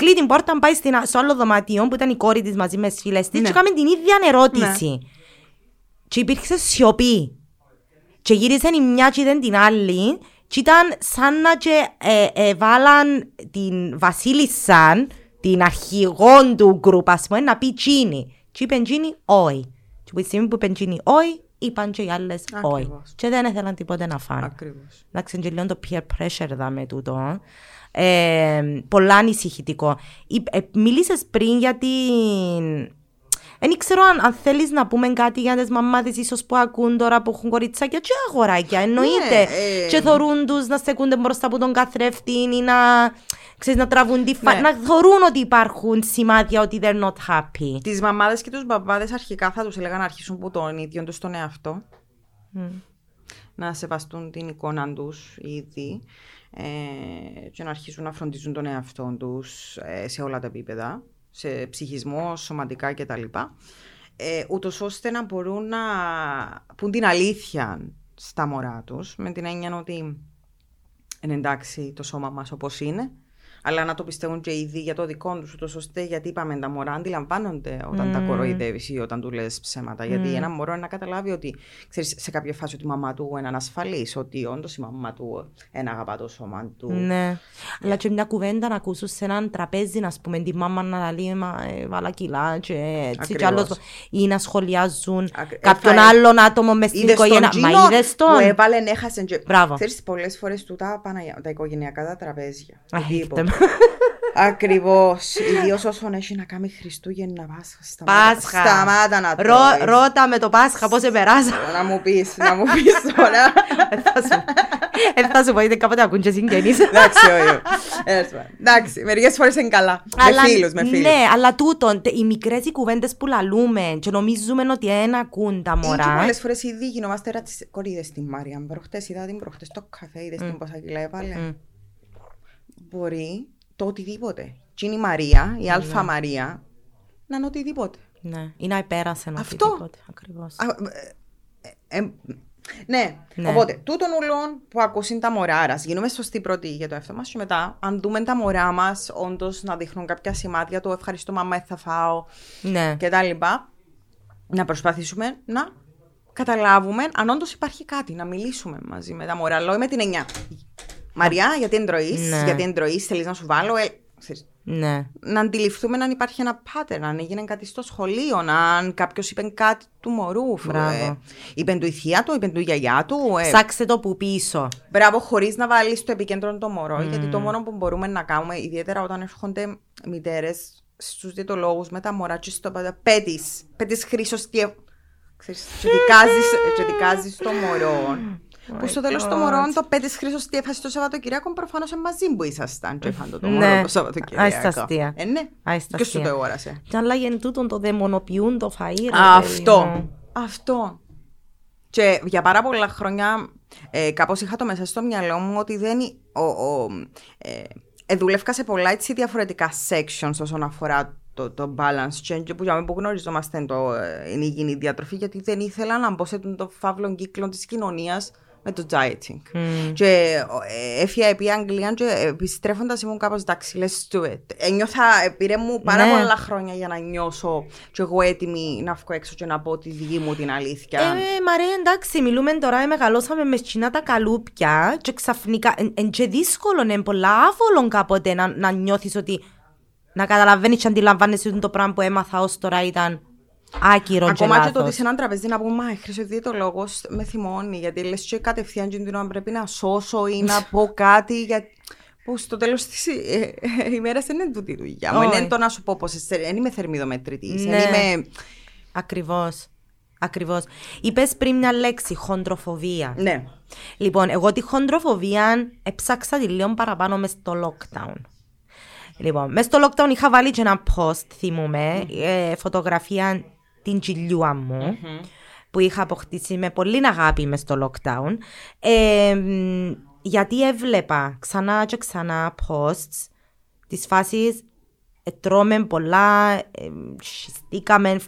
Κλείνει την πόρτα, πάει στην, στο άλλο δωμάτιο που ήταν η κόρη της μαζί με τις φίλες της Ναι. και έκαμε την ίδια ερώτηση. Και υπήρξε σιωπή. Και γύρισαν η μια και ήταν την άλλη και ήταν σαν να και ε, ε, βάλαν την Βασίλισσα, την αρχηγόν του γκρουπ, ας πούμε, να πει τσίνη. Και είπε τσίνη, όχι. Και που τη στιγμή που είπε τσίνη, όχι, είπαν και οι άλλες όχι. Ακριβώς. Και δεν ήθελαν τίποτε να φάνε. Ακριβώς. Εντάξει, είναι και λίγο το peer pressure δα με τούτο. Ε, πολλά ανησυχητικό. Ε, Μίλησες πριν για την. Δεν ξέρω αν, αν θέλεις να πούμε κάτι για τις μαμάδες ίσως που ακούν τώρα που έχουν κοριτσάκια και αγοράκια. Εννοείται. ε. Και θορούν τους να στεκούνται μπροστά από τον καθρέφτη ή να, ξέρεις, να τραβούν τη φα... Ναι. Να θορούν ότι υπάρχουν σημάδια ότι they're not happy. Τις μαμάδες και τους μπαμπάδες αρχικά θα τους έλεγα να αρχίσουν που τον ίδιο τους τον εαυτό. Να σεβαστούν την εικόνα τους ήδη ε, και να αρχίσουν να φροντίζουν τον εαυτό τους ε, σε όλα τα επίπεδα, σε ψυχισμό, σωματικά κτλ. Ε, ούτως ώστε να μπορούν να πούν την αλήθεια στα μωρά τους με την έννοια ότι είναι εντάξει το σώμα μας όπως είναι αλλά να το πιστεύουν και ήδη για το δικό τους, ούτως ώστε γιατί είπαμε τα μωρά αντιλαμβάνονται όταν τα κοροϊδεύεις ή όταν του λες ψέματα. Γιατί ένα μωρό να καταλάβει ότι ξέρεις, σε κάποια φάση ότι η μαμά του είναι ανασφαλή, ότι όντως η μαμά του είναι αγαπά το σώμα του. Ναι. Αλλά και μια κουβέντα να ακούσω σε έναν τραπέζι, να πούμε, τη μάμα να λέει Μα ε, βάλα κιλά, και έτσι. Και άλλος, ή να σχολιάζουν κάποιον άλλον άτομο μες στην οικογένεια. Μα είδες τον; Που έβαλε, έχασε. Μπράβο. Ξέρεις, πολλές φορές του τα οικογενειακά τα τραπέζια. Ακριβώς. Ιδίω όσον έχει να κάνει Χριστούγεννα Πάσχα. Πάσχα. Σταμάτα να το Ρώτα με το Πάσχα πώς επεράσα. Να μου πεις, να μου πεις τώρα. Δεν θα σου πω, γιατί κάποτε ακούν και συγγενείς. Εντάξει, όχι. Εντάξει, μερικές φορές είναι καλά. Με φίλους, με φίλους. Ναι, αλλά τούτο, οι μικρές οι κουβέντες που λαλούμε και νομίζουμε ότι ένα ακούν τα μωρά. Και πολλές φορές ήδη γινόμαστε ρατσιστές. Κορίδες στην Μάρια. Προχτές είδα την προχτές το καφέ, είδες την πόσα κιλά έβαλε. Μπορεί το οτιδήποτε. Και είναι η Μαρία, η Αλφα ναι. Μαρία, να είναι οτιδήποτε. Ναι, ή να υπέρασε να οτιδήποτε. Ακριβώς. Ε, ε, ναι. ναι. Οπότε, τούτον ουλών που ακούσουν τα μωρά, άρα γίνουμε σωστοί πρώτοι για το εαυτό μας και μετά, αν δούμε τα μωρά μας, όντως να δείχνουν κάποια σημάδια, το ευχαριστώ, μαμά, θα φάω ναι. κτλ. Να προσπαθήσουμε να καταλάβουμε αν όντως υπάρχει κάτι, να μιλήσουμε μαζί με τα μωρά. Λέω με την εννιά. Μαριά, γιατί εντρωεί, ναι. γιατί εντρωεί, θέλεις να σου βάλω. Ε, ναι. Να αντιληφθούμε αν υπάρχει ένα pattern, αν έγινε κάτι στο σχολείο, αν κάποιος είπε κάτι του μωρού. Ε, είπε του ηθιά του, είπε του γιαγιά του. Ε. Ψάξτε το που πίσω. Μπράβο, χωρίς να βάλεις στο επικέντρο το μωρό. Γιατί το μόνο που μπορούμε να κάνουμε, ιδιαίτερα όταν έρχονται μητέρες στους διαιτολόγους με τα μωρά, και στο πάντα, πέτει. Πέτει χρήσο και. και δικάζεις το μωρό που στο τέλος των μωρών το πέντε χρήσος στη έφαση το Σαββατοκυριακό προφανώς μαζί που ήσασταν. Και φάντο το μωρό ναι. το Σαββατοκυριακό. αστεία. Ε, ναι. Και σου το αγόρασε. Και αλλά για τούτον το δαιμονοποιούν το φαΐ. Αυτό. Αυτό. Και για πάρα πολλά χρόνια ε, κάπως είχα το μέσα στο μυαλό μου ότι δεν. Ο, ο, ε, ε, δούλευκα σε πολλά έτσι διαφορετικά sections όσον αφορά το, το balance change που για που γνωριζόμαστε το, ε, είναι η υγιεινή διατροφή γιατί δεν ήθελα να μπω σε τον φαύλο κύκλο της κοινωνίας με το dieting. Mm. Και ε, έφυγα επί Αγγλία και επιστρέφοντας ήμουν κάπως εντάξει, let's do it. Ένιωθα, πήρε μου πάρα ναι. πολλά χρόνια για να νιώσω και εγώ έτοιμη να βγω έξω και να πω τη δική μου την αλήθεια. Ε, Μαρία, εντάξει, μιλούμε τώρα, μεγαλώσαμε μες σκηνά τα καλούπια και ξαφνικά. Είναι και δύσκολο, είναι πολλά άβολο κάποτε να, να νιώθεις ότι. Να καταλαβαίνεις και αντιλαμβάνεσαι ότι το πράγμα που έμαθα ως τώρα ήταν Άκυρο Ακόμα και, και το ότι σε έναν τραπεζί να πούμε Μα χρυσό το λόγο με θυμώνει. Γιατί λες και κατευθείαν την ώρα πρέπει να σώσω ή να *laughs* πω κάτι. Για... Που στο τέλος της ε, ε, ημέρας δεν είναι τούτη η δουλειά μου. Είναι το να σου πω πως δεν είμαι θερμιδομετρητής. Ναι. Είμαι... Ακριβώς. Ακριβώς. Είπες πριν μια λέξη, χοντροφοβία. Ναι. Λοιπόν, εγώ τη χοντροφοβία έψαξα τη λίγο παραπάνω μες στο lockdown. Λοιπόν, μέσα στο lockdown είχα βάλει και ένα post, θυμούμαι, ε, φωτογραφία την τσιλιούα μου που είχα αποκτήσει με πολύ αγάπη μες στο lockdown ε, γιατί έβλεπα ξανά και ξανά posts της φάσης ε, τρώμε πολλά, ε, συστήκαμε,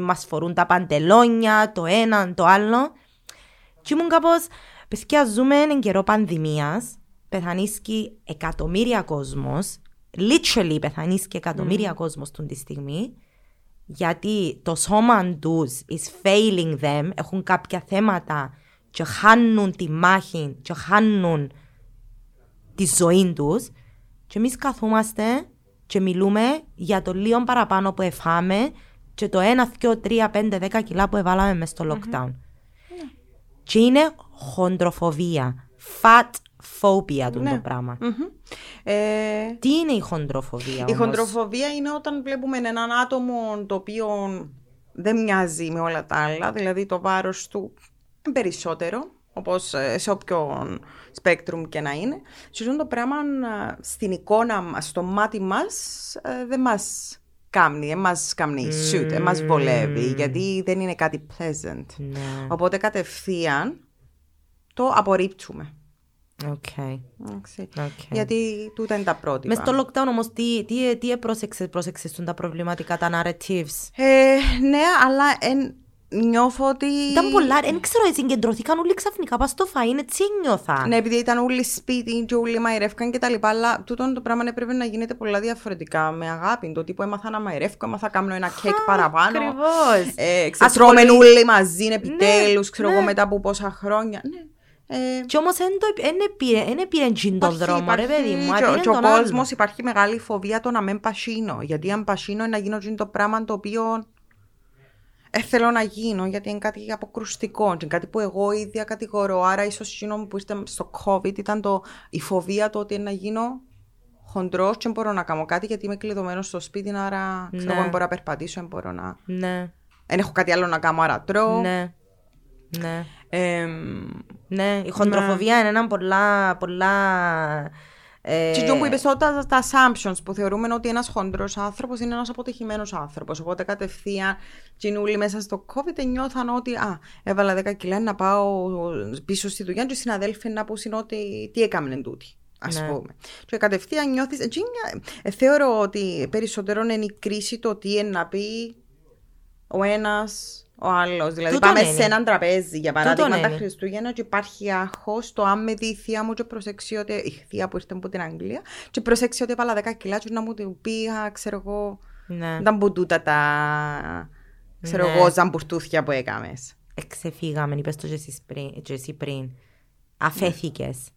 μας φορούν τα παντελόνια, το ένα, το άλλο και ήμουν κάπως, παιδιά ζούμε εν καιρό πανδημίας, πεθανίσκει εκατομμύρια κόσμος, literally πεθανίσκει εκατομμύρια mm. κόσμος τη στιγμή γιατί το σώμα τους is failing them, έχουν κάποια θέματα και χάνουν τη μάχη και χάνουν τη ζωή τους. Και εμείς καθόμαστε και μιλούμε για το λίγο παραπάνω που εφάμε και το 1, 2, 3, 5, 10 κιλά που εβάλαμε μέσα στο lockdown. Mm-hmm. Και είναι χοντροφοβία. Fat phobia του ναι. το πραγμα ε, Τι είναι η χοντροφοβία όμως; Η χοντροφοβία είναι όταν βλέπουμε έναν άτομο το οποίο δεν μοιάζει με όλα τα άλλα, δηλαδή το βάρος του είναι περισσότερο, όπως ε, σε όποιον σπέκτρουμ και να είναι. Και το πράγμα ε, στην εικόνα μας, στο μάτι μας, δεν μας κάνει, δεν μας κάνει shoot, δεν μας βολεύει, γιατί δεν είναι κάτι pleasant. Ναι. Οπότε κατευθείαν το απορρίπτουμε. Okay. okay. Γιατί τούτα είναι τα πρώτα. Μες στο lockdown όμως τι, τι, τι πρόσεξες, πρόσεξες τα προβληματικά, τα narratives; Ε, ναι, αλλά εν, νιώθω ότι. Ήταν πολλά, δεν ξέρω, συγκεντρωθήκαν όλοι ξαφνικά πας στο φαΐν, έτσι νιώθα. Ναι, επειδή ήταν όλοι σπίτι και όλοι μαϊρεύκαν και τα λοιπά, αλλά τούτο το πράγμα έπρεπε να γίνεται πολλά διαφορετικά, με αγάπη. Το τύπο έμαθα να μαϊρεύω, έμαθα να κάνω ένα κέικ παραπάνω. Ακριβώς. Ε, Τρώμε όλοι μαζί επιτέλους, ξέρω εγώ μετά από πόσα χρόνια. Ναι. Ε, και όμως δεν πήρε τον δρόμο, ρε παιδί μου. Και, και ο κόσμος υπάρχει μεγάλη φοβία το να μην πασίνω. Γιατί αν πασίνω να γίνω το πράγμα το οποίο ε, θέλω να γίνω, γιατί είναι κάτι αποκρουστικό. Είναι κάτι που εγώ ίδια κατηγορώ. Άρα, ίσως εκείνο που είστε στο COVID ήταν το, η φοβία το ότι να γίνω χοντρός και μπορώ να κάνω κάτι γιατί είμαι κλειδωμένος στο σπίτι. Άρα, ξέρω ναι. εγώ, μπορώ να περπατήσω, μπορώ να. Ναι. Δεν έχω κάτι άλλο να κάνω, άρα τρώω. Ναι. Ναι. Ναι, η χοντροφοβία ναι. είναι ένα πολλά, πολλά ε... Και που είπες τα, τα assumptions που θεωρούμε ότι ένας χοντρός άνθρωπος είναι ένας αποτυχημένος άνθρωπος. Οπότε κατευθείαν κοινούλοι μέσα στο COVID νιώθαν ότι α, έβαλα 10 κιλά να πάω πίσω στη δουλειά και οι συναδέλφοι να πούν ότι τι έκαναν τούτη. Α ναι. πούμε. Και κατευθείαν νιώθεις. Ε, θεωρώ ότι περισσότερο είναι η κρίση το τι είναι να πει ο ένας ο άλλος. Δηλαδή, πάμε είναι. σε έναν τραπέζι για παράδειγμα τα Χριστούγεννα και υπάρχει άγχος το αν με δει η θεία μου και προσέξει ότι. η θεία που ήρθε από την Αγγλία, και προσέξει ότι έβαλα 10 κιλά, και να μου την πει, ξέρω εγώ. Ναι. Δεν μπουν τούτα τα. ξέρω ναι. εγώ, ζαμπουρτούθια που έκαμες. Εξεφύγαμε, είπες το και εσύ πριν. Αφέθηκες.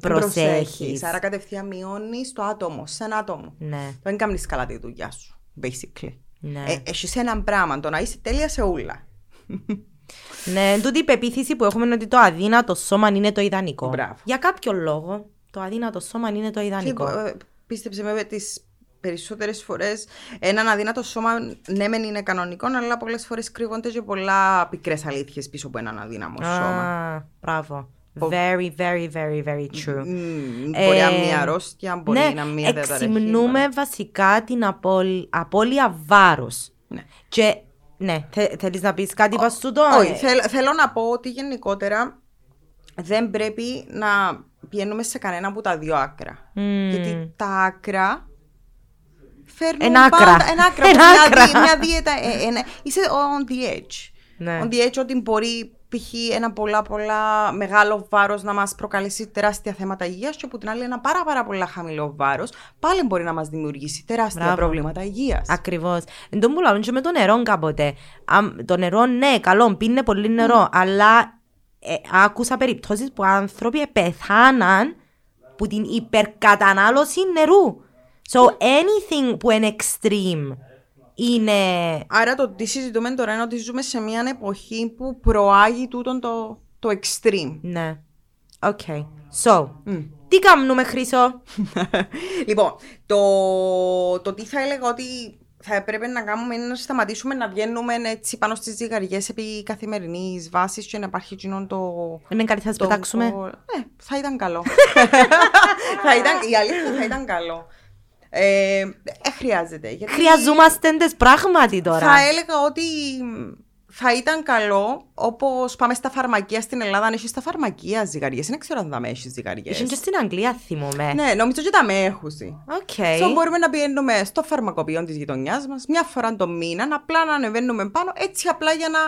Προσέχεις. Άρα κατευθείαν μειώνεις το άτομο, σε ένα άτομο. Ναι. Δεν κάνεις καλά τη δουλειά σου, basically. Ναι. Ε, έχεις έναν πράγμα, το να είσαι τέλεια σε ούλα. *laughs* ναι, τούτη η πεποίθηση που έχουμε είναι ότι το αδύνατο σώμα είναι το ιδανικό. Μπράβο. Για κάποιο λόγο, το αδύνατο σώμα είναι το ιδανικό. Και, ε, πίστεψε με τις περισσότερες φορές έναν αδύνατο σώμα ναι, μεν είναι κανονικό, αλλά πολλές φορές κρύβονται και πολλά πικρές αλήθειες πίσω από έναν αδύναμο σώμα. Μπράβο. Very, very, very, very true. μπορεί να μια αρρώστια, μπορεί ναι, να μια εξυμνούμε βασικά την απώλεια βάρους. Ναι. Και ναι, θε, θέλεις να πεις κάτι πας το Όχι, θέλω να πω ότι γενικότερα δεν πρέπει να πηγαίνουμε σε κανένα από τα δύο άκρα. Γιατί τα άκρα φέρνουν ένα άκρα. πάντα... Ένα άκρα. Μια, μια δίαιτα. Ε, ε, είσαι on the edge. Ναι. On the edge ότι μπορεί π.χ. ένα πολλά πολλά μεγάλο βάρος να μας προκαλέσει τεράστια θέματα υγείας και από την άλλη ένα πάρα, πάρα πολλά χαμηλό βάρος πάλι μπορεί να μας δημιουργήσει τεράστια Μπράβο. προβλήματα υγείας. Ακριβώς. Δεν το πουλάμε και με το νερό κάποτε. το νερό, ναι, καλό, πίνει πολύ νερό, mm. αλλά ε, άκουσα περιπτώσεις που άνθρωποι πεθάναν που την υπερκατανάλωση νερού. So anything που είναι extreme είναι... Άρα το τι συζητούμε τώρα είναι ότι ζούμε σε μια εποχή που προάγει τούτο το, το extreme. Ναι. Οκ. Okay. So, τι κάνουμε Χρυσό; *laughs* λοιπόν, το, το τι θα έλεγα ότι θα έπρεπε να κάνουμε είναι να σταματήσουμε να βγαίνουμε έτσι πάνω στις ζυγαριές επί καθημερινής βάσης και να υπάρχει κοινό το. Είναι κάτι θα πετάξουμε; Ναι, θα ήταν καλό. *laughs* θα ήταν, η αλήθεια θα ήταν καλό. Ε, ε, χρειάζεται. Γιατί... Χρειαζόμαστε τις πράγματι τώρα. Θα έλεγα ότι θα ήταν καλό όπως πάμε στα φαρμακεία στην Ελλάδα, αν έχεις στα φαρμακεία ζυγαριές. Δεν ξέρω αν θα με έχεις ζυγαριές. Έχει και στην Αγγλία, θυμούμαι. Ναι, νομίζω ότι τα με έχουν. Okay. So, μπορούμε να πηγαίνουμε στο φαρμακοποιείο της γειτονιάς μας μια φορά το μήνα, απλά να ανεβαίνουμε πάνω, έτσι απλά για να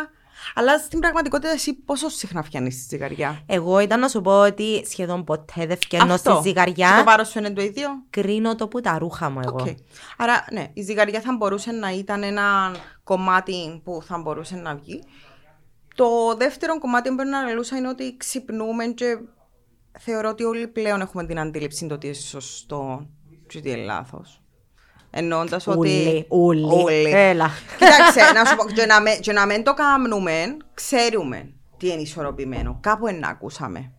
αλλά στην πραγματικότητα, εσύ πόσο συχνά φτιάχνεις τη ζυγαριά; Εγώ ήταν να σου πω ότι σχεδόν ποτέ δεν φτιάχνω στη ζυγαριά. Και το πάρο σου είναι το ίδιο; Κρίνω το που τα ρούχα μου εγώ. Okay. Άρα, ναι, η ζυγαριά θα μπορούσε να ήταν ένα κομμάτι που θα μπορούσε να βγει. Το δεύτερο κομμάτι που πρέπει να αναλούσα είναι ότι ξυπνούμε και θεωρώ ότι όλοι πλέον έχουμε την αντίληψη το τι είναι σωστό και τι είναι λάθος. Εννοώντας ότι. Ούλοι, ούλοι. Έλα. Κοίταξε, να σου πω, *laughs* και να, με, και να μην το κάνουμε, ξέρουμε τι είναι ισορροπημένο. Κάπου ένα ακούσαμε.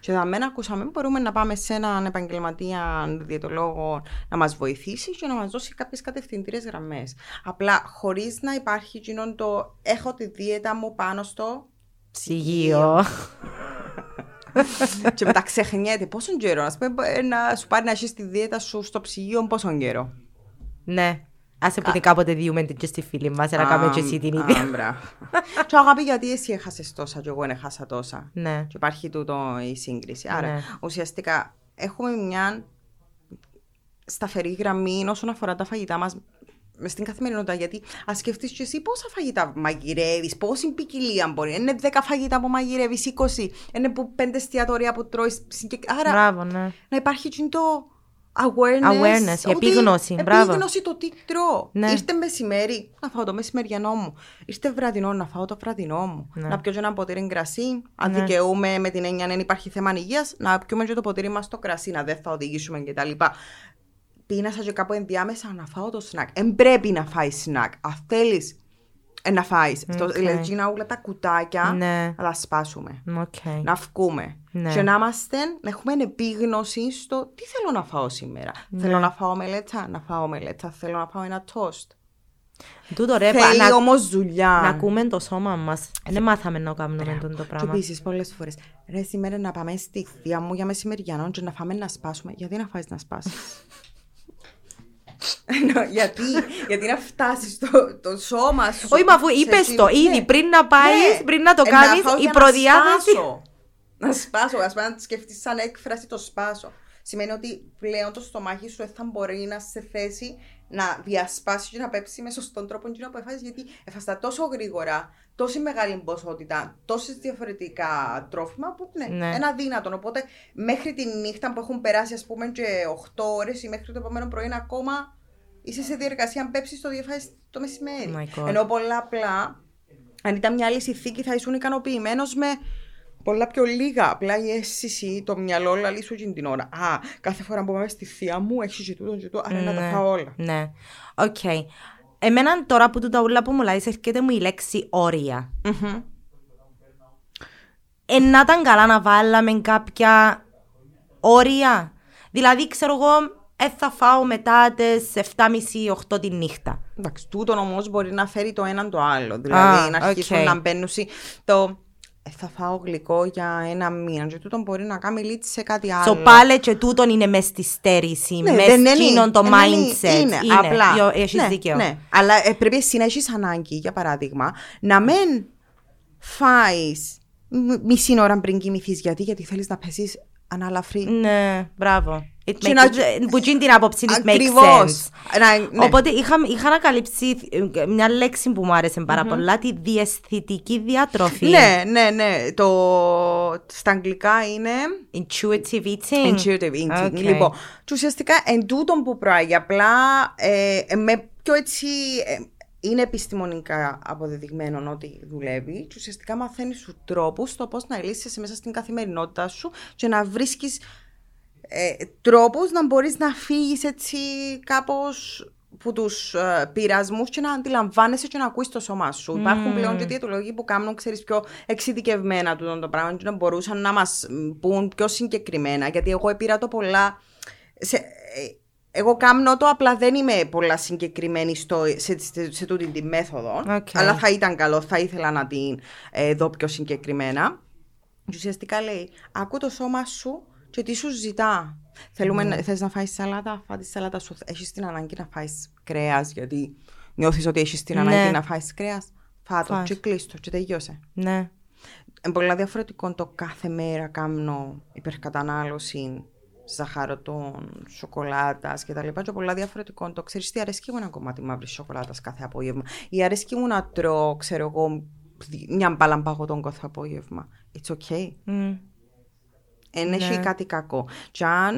Και όταν δεν ακούσαμε, μπορούμε να πάμε σε έναν επαγγελματία διαιτολόγο να μας βοηθήσει και να μας δώσει κάποιες κατευθυντήρες γραμμές. Απλά χωρίς να υπάρχει εκείνο το έχω τη δίαιτα μου πάνω στο ψυγείο. *laughs* και μετά ξεχνιέται πόσο καιρό. Α πούμε, να σου πάρει να έχεις τη δίαιτα σου στο ψυγείο πόσο καιρό. Ναι. Άσε που κάποτε διούμε και στη φίλη μας, να κάνουμε και εσύ την ίδια. Και *laughs* αγάπη γιατί εσύ έχασες τόσα και εγώ έχασα τόσα. Ναι. Και υπάρχει τούτο η σύγκριση. Άρα ναι. ουσιαστικά έχουμε μια σταθερή γραμμή όσον αφορά τα φαγητά μας μες στην καθημερινότητα. Γιατί ας σκεφτείς και εσύ πόσα φαγητά μαγειρεύεις, πόση ποικιλία μπορεί. Είναι 10 φαγητά που μαγειρεύεις, 20. Είναι που 5 εστιατόρια που τρώεις. Άρα Μπράβο, ναι. να υπάρχει και το awareness. Awareness, η ότι- επίγνωση, μπράβο. Επίγνωση το τι τρώω. Ναι. Ήρθε μεσημέρι, να φάω το μεσημεριανό μου. Ήρθε βραδινό, να φάω το βραδινό μου. Ναι. Να πιω και ένα ποτήρι κρασί. Αν Ναι. δικαιούμαι με την έννοια αν υπάρχει θέμα υγείας, να πιούμε και το ποτήρι μας το κρασί, να δεν θα οδηγήσουμε κτλ. Πείνασα και κάπου ενδιάμεσα να φάω το snack. Εν πρέπει να φάει snack. Αν θέλεις να φάεις. Οκ. Δηλαδή, να όλα τα κουτάκια Ναι. να τα σπάσουμε Οκ. να βγούμε. Ναι. Και να είμαστε, να έχουμε επίγνωση στο τι θέλω να φάω σήμερα. Ναι. Θέλω να φάω ομελέτσα, να φάω ομελέτσα. Θέλω να φάω ένα τόστ. Τούτο ρε, Θέλει να, όμως δουλειά. να ακούμε το σώμα μας. Δεν μάθαμε να κάνουμε τον το Και πράγμα. επίσης πολλές φορές, ρε σήμερα να πάμε στη θεία μου για μεσημεριανό και να φάμε να σπάσουμε. Γιατί να φάει να σπάσεις; *laughs* γιατί, γιατί να φτάσεις το, το σώμα σου. Όχι, μα αφού σε είπες εκείνο- το ήδη Ναι. πριν να πάεις, Ναι. πριν να το Ε, κάνεις, φάω η για να προδιάθεση. Σπάσω. Να σπάσω, ας πούμε, να σκεφτεί σαν έκφραση το σπάσω. Σημαίνει ότι πλέον το στομάχι σου δεν θα μπορεί να σε θέση να διασπάσει και να πέψει με σωστόν τρόπο εκείνο που έφαγες γιατί έφαστα τόσο γρήγορα, τόση μεγάλη ποσότητα, τόσες διαφορετικά τρόφιμα που ναι, Ναι. είναι αδύνατο. Οπότε μέχρι τη νύχτα που έχουν περάσει, ας πούμε, και 8 ώρες ή μέχρι το επόμενο πρωί ακόμα είσαι σε διαδικασία αν πέψεις το διεφάσεις το μεσημέρι. Oh my God. Ενώ πολλά απλά, αν ήταν μια άλλη συνθήκη, θα ήσουν ικανοποιημένος με πολλά πιο λίγα. Απλά η αίσθηση, το μυαλό λαλεί σου εκείνη την ώρα. Α, κάθε φορά που πάμε στη θεία μου έχει και τούτο και τούτο, άρα να τα Ναι. φάω όλα. Ναι. Οκ. Εμένα τώρα που τούτα ούλα που μου λέει, έρχεται μου η λέξη όρια. Μμμ. Ε, να ήταν καλά να βάλαμε κάποια όρια. Δηλαδή, ξέρω εγώ, ε, θα φάω μετά τις 7.30-8 τη νύχτα. Εντάξει, τούτο όμως μπορεί να φέρει το έναν το άλλο. Δηλαδή Α, να αρχίσουν οκ. να μπαίνουν σι- το. «Ε, θα φάω γλυκό για ένα μήνα. Και τούτο μπορεί να κάνει λύτη σε κάτι άλλο. So, πάλι και τούτον είναι μες στη στέρηση, Ναι, μες δεν είναι, εκείνον το δεν είναι, mindset. Είναι, Είναι, απλά. Yo- Έχεις ναι, δίκαιο. Ναι, αλλά ε, πρέπει εσύ να έχεις ανάγκη, για παράδειγμα, να μην φάεις μ- μισή ώρα πριν κοιμηθείς. Γιατί, γιατί θέλεις να πέσεις αναλαφρύ. Ναι, μπράβο. It Και makes, να- που γίνει την άποψη, it makes Ακριβώς. sense. Να- ναι. Οπότε είχα, είχα ανακαλύψει ε, μια λέξη που μου άρεσε πάρα πολλά, τη διαισθητική διατροφή. Ναι, ναι, ναι. Το... Στα αγγλικά είναι Intuitive eating. intuitive eating. Okay. Λοιπόν, και ουσιαστικά εν τούτον που πράγει, απλά ε, ε, με πιο έτσι... ε, είναι επιστημονικά αποδεδειγμένο ότι δουλεύει και ουσιαστικά μαθαίνεις του τρόπους στο πώς να λύσεις μέσα στην καθημερινότητά σου και να βρίσκεις ε, τρόπους να μπορείς να φύγεις έτσι κάπως που τους ε, πειρασμούς και να αντιλαμβάνεσαι και να ακούεις το σώμα σου. Υπάρχουν πλέον και διαιτολόγοι που κάνουν, ξέρεις, πιο εξειδικευμένα τούτο το πράγμα και να μπορούσαν να μας μ, πούν πιο συγκεκριμένα. Γιατί εγώ πήρα το πολλά... Σε, ε, εγώ κάνω το, απλά δεν είμαι πολλά συγκεκριμένη στο, σε, σε, σε τούτη τη μέθοδο. Οκ. Αλλά θα ήταν καλό, θα ήθελα να την ε, δω πιο συγκεκριμένα. Και ουσιαστικά λέει, άκου το σώμα σου και τι σου ζητά. Θέλουμε, να- θες να φάεις σαλάτα, φά τη σαλάτα σου. Έχεις την ανάγκη να φάεις κρέας, γιατί νιώθεις ότι έχεις την Ναι. ανάγκη να φάεις κρέας. Φάτο Φας. και κλείστο και τελειώσε. Ναι. Είναι πολύ διαφορετικό το κάθε μέρα κάνω υπερκατανάλωση ζαχαρωτών, σοκολάτας και τα λοιπά. Και πολλά διαφορετικό το ξέρεις τι αρέσκει μου ένα κομμάτι μαύρης σοκολάτας κάθε απόγευμα. Ή αρέσκει μου να τρώω, ξέρω εγώ, μια μπάλα παγωτών κάθε απόγευμα. It's okay. Μμ. Δεν έχει Ναι. κάτι κακό. Και αν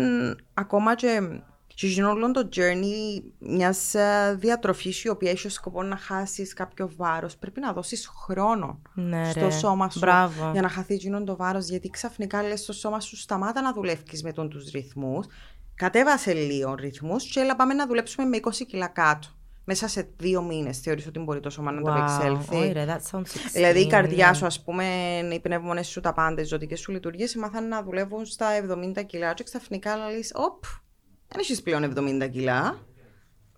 ακόμα και και γίνει όλο το journey μιας διατροφής η οποία έχει ως σκοπό να χάσεις κάποιο βάρος, πρέπει να δώσεις χρόνο Ναι, στο ρε. σώμα σου Μπράβο. για να χαθεί εκείνον το βάρος. Γιατί ξαφνικά λες στο σώμα σου σταμάτα να δουλεύει με τον τους ρυθμούς. Κατέβασε λίγο ρυθμούς και έλα πάμε να δουλέψουμε με 20 κιλά κάτω. Μέσα σε δύο μήνες θεωρείς ότι μπορεί το σώμα να το Wow. επεξέλθει. Όχι, ρε, that sounds Δηλαδή η extreme, καρδιά ναι. σου, ας πούμε, οι πνεύμονες σου, τα πάντα, οι ζωτικές σου λειτουργίες, μάθαν να δουλεύουν στα 70 κιλά. Και ξαφνικά λέει, Οπ, δεν έχεις πλέον 70 κιλά.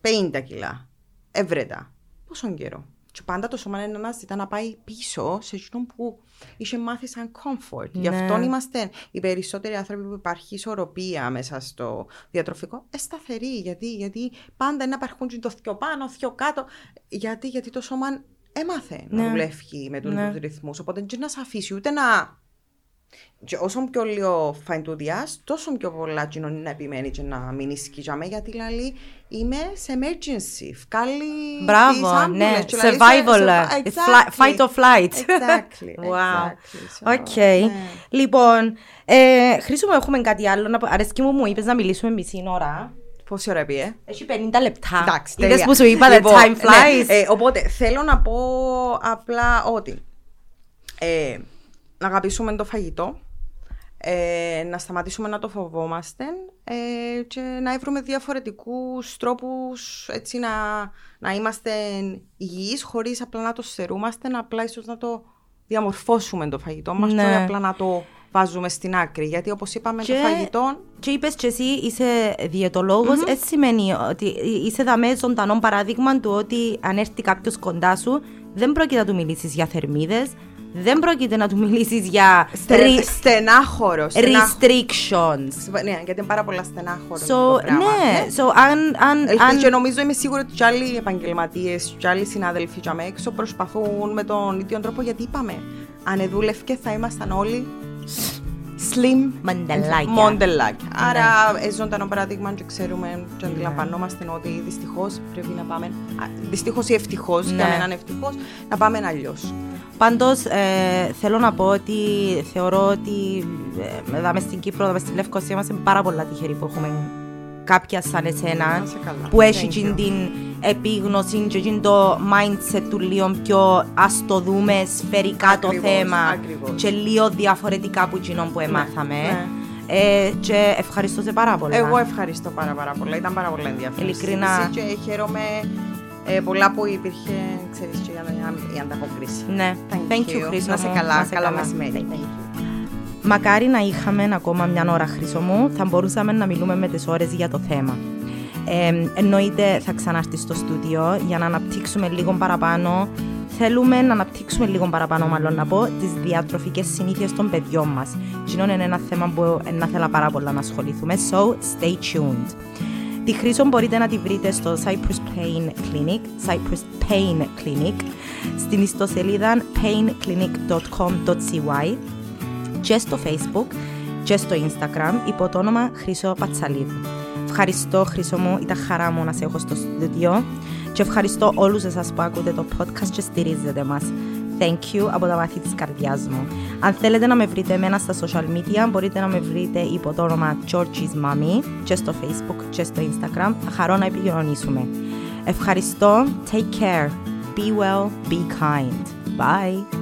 50 κιλά. Ευρέτα. Πόσο καιρό. Και πάντα το σώμα είναι να ζητά να πάει πίσω σε εκείνον που είχε μάθει σαν comfort. Γι' Ναι. αυτό είμαστε οι περισσότεροι άνθρωποι που υπάρχει ισορροπία μέσα στο διατροφικό εσταθεροί. Γιατί, γιατί πάντα είναι να υπάρχουν και το πιο πάνω, πιο κάτω. Γιατί, γιατί το σώμα έμαθε να Ναι. δουλεύει με τους Ναι. ρυθμούς. Οπότε δεν να σε αφήσει ούτε να Και όσο πιο λίγο φαϊντουδιάς, τόσο πιο πολλά κοινωνία να επιμένει και να μείνει σκίζαμε γιατί λέει είμαι σε emergency. Βγάλει Μπράβο, ναι. Survival. Exactly. Fight or flight. Exactly. *laughs* wow. Exactly. Οκ. Λοιπόν, ε, Χρήσου μου, έχουμε κάτι άλλο. Αρέσκει μου, μου είπες να μιλήσουμε μισή ώρα. Πόση ώρα πήγε; Έχει 50 λεπτά. Εντάξει, Είδες τέλεια. που σου είπα, the Λοιπόν, time ναι, flies. ε, οπότε θέλω να πω απλά ότι ε, να αγαπήσουμε το φαγητό, ε, να σταματήσουμε να το φοβόμαστε ε, και να βρούμε διαφορετικούς τρόπους έτσι να, να είμαστε υγιείς χωρίς απλά να το στερούμαστε, απλά ίσως να το διαμορφώσουμε το φαγητό μας Ναι. και όχι απλά να το βάζουμε στην άκρη. Γιατί όπως είπαμε Και- το φαγητό Και είπες και εσύ είσαι διαιτολόγος, έτσι σημαίνει ότι είσαι δαμέ ζωντανό παράδειγμα του ότι αν έρθει κάποιος κοντά σου, δεν πρόκειται να του μιλήσεις για θερμίδες, δεν πρόκειται να του μιλήσεις για στε, re- στενάχωρος. στενάχωρο. restrictions. Ναι, γιατί είναι πάρα πολλά στενάχωρο. So, το πράγμα. ναι, so αν, αν, Ελπίζω αν και νομίζω είμαι σίγουρη ότι και άλλοι επαγγελματίες και άλλοι συνάδελφοι για έξω προσπαθούν με τον ίδιο τρόπο γιατί είπαμε. Αν δούλευκε θα ήμασταν όλοι slim Μαντελάκια. μοντελάκια. Άρα, ε, ζωντανό παράδειγμα και ξέρουμε και αντιλαμβανόμαστε ότι δυστυχώς πρέπει να πάμε. Δυστυχώς ή ευτυχώς, Ναι. για μένα ευτυχώς, να πάμε αλλιώς. Πάντως ε, θέλω να πω ότι θεωρώ ότι ε, εδώ μες στην Κύπρο, εδώ μες στην Λευκοσία είμαστε πάρα πολλά τυχεροί που έχουμε κάποια σαν εσένα Να είσαι καλά. που έχει Thank τζιν you. την επίγνωση και τζιν το mindset του λίγο πιο ας το δούμε σφαιρικά το Ακριβώς, θέμα ακριβώς. και λίγο διαφορετικά από εκείνο που εμάθαμε. ναι. Ε, και ευχαριστώ σε πάρα πολλά. Εγώ ευχαριστώ πάρα, πάρα πολλά. Ήταν πάρα πολύ ενδιαφέρον. Ειλικρινά. συζήτηση Και χαίρομαι ε, πολλά που υπήρχε, ξέρεις, και για να- η ανταπόκριση. Ναι, thank, you, Χρήστο Να σε μου. καλά, σε καλό μεσημέρι. Thank you. Μακάρι να είχαμε ακόμα μια ώρα χρήσο μου, θα μπορούσαμε να μιλούμε με τις ώρες για το θέμα. Ε, εννοείται θα ξανάρθει στο στούντιο για να αναπτύξουμε λίγο παραπάνω. Θέλουμε να αναπτύξουμε λίγο παραπάνω, μάλλον να πω, τις διατροφικές συνήθειες των παιδιών μας. Κοινό είναι ένα θέμα που ε, να θέλω πάρα πολλά να ασχοληθούμε, so stay tuned. Τη Χρήσο μπορείτε να τη βρείτε στο Cyprus Pain Clinic, Cyprus Pain Clinic, στην ιστοσελίδα painclinic.com.cy και στο Facebook και στο Instagram υπό το όνομα Χρυσό Πατσαλίδου. Ευχαριστώ Χρυσό μου, ήταν χαρά μου να σε έχω στο στούντιο και ευχαριστώ όλους εσάς που ακούτε το podcast και στηρίζετε μας. Thank you από τα βάθη της καρδιάς μου. Αν θέλετε να με βρείτε εμένα στα social media, μπορείτε να με βρείτε υπό το όνομα Georgie's Mommy και στο Facebook και στο Instagram. Θα χαρώ να επικοινωνήσουμε. Ευχαριστώ. Take care. Be well. Be kind. Bye.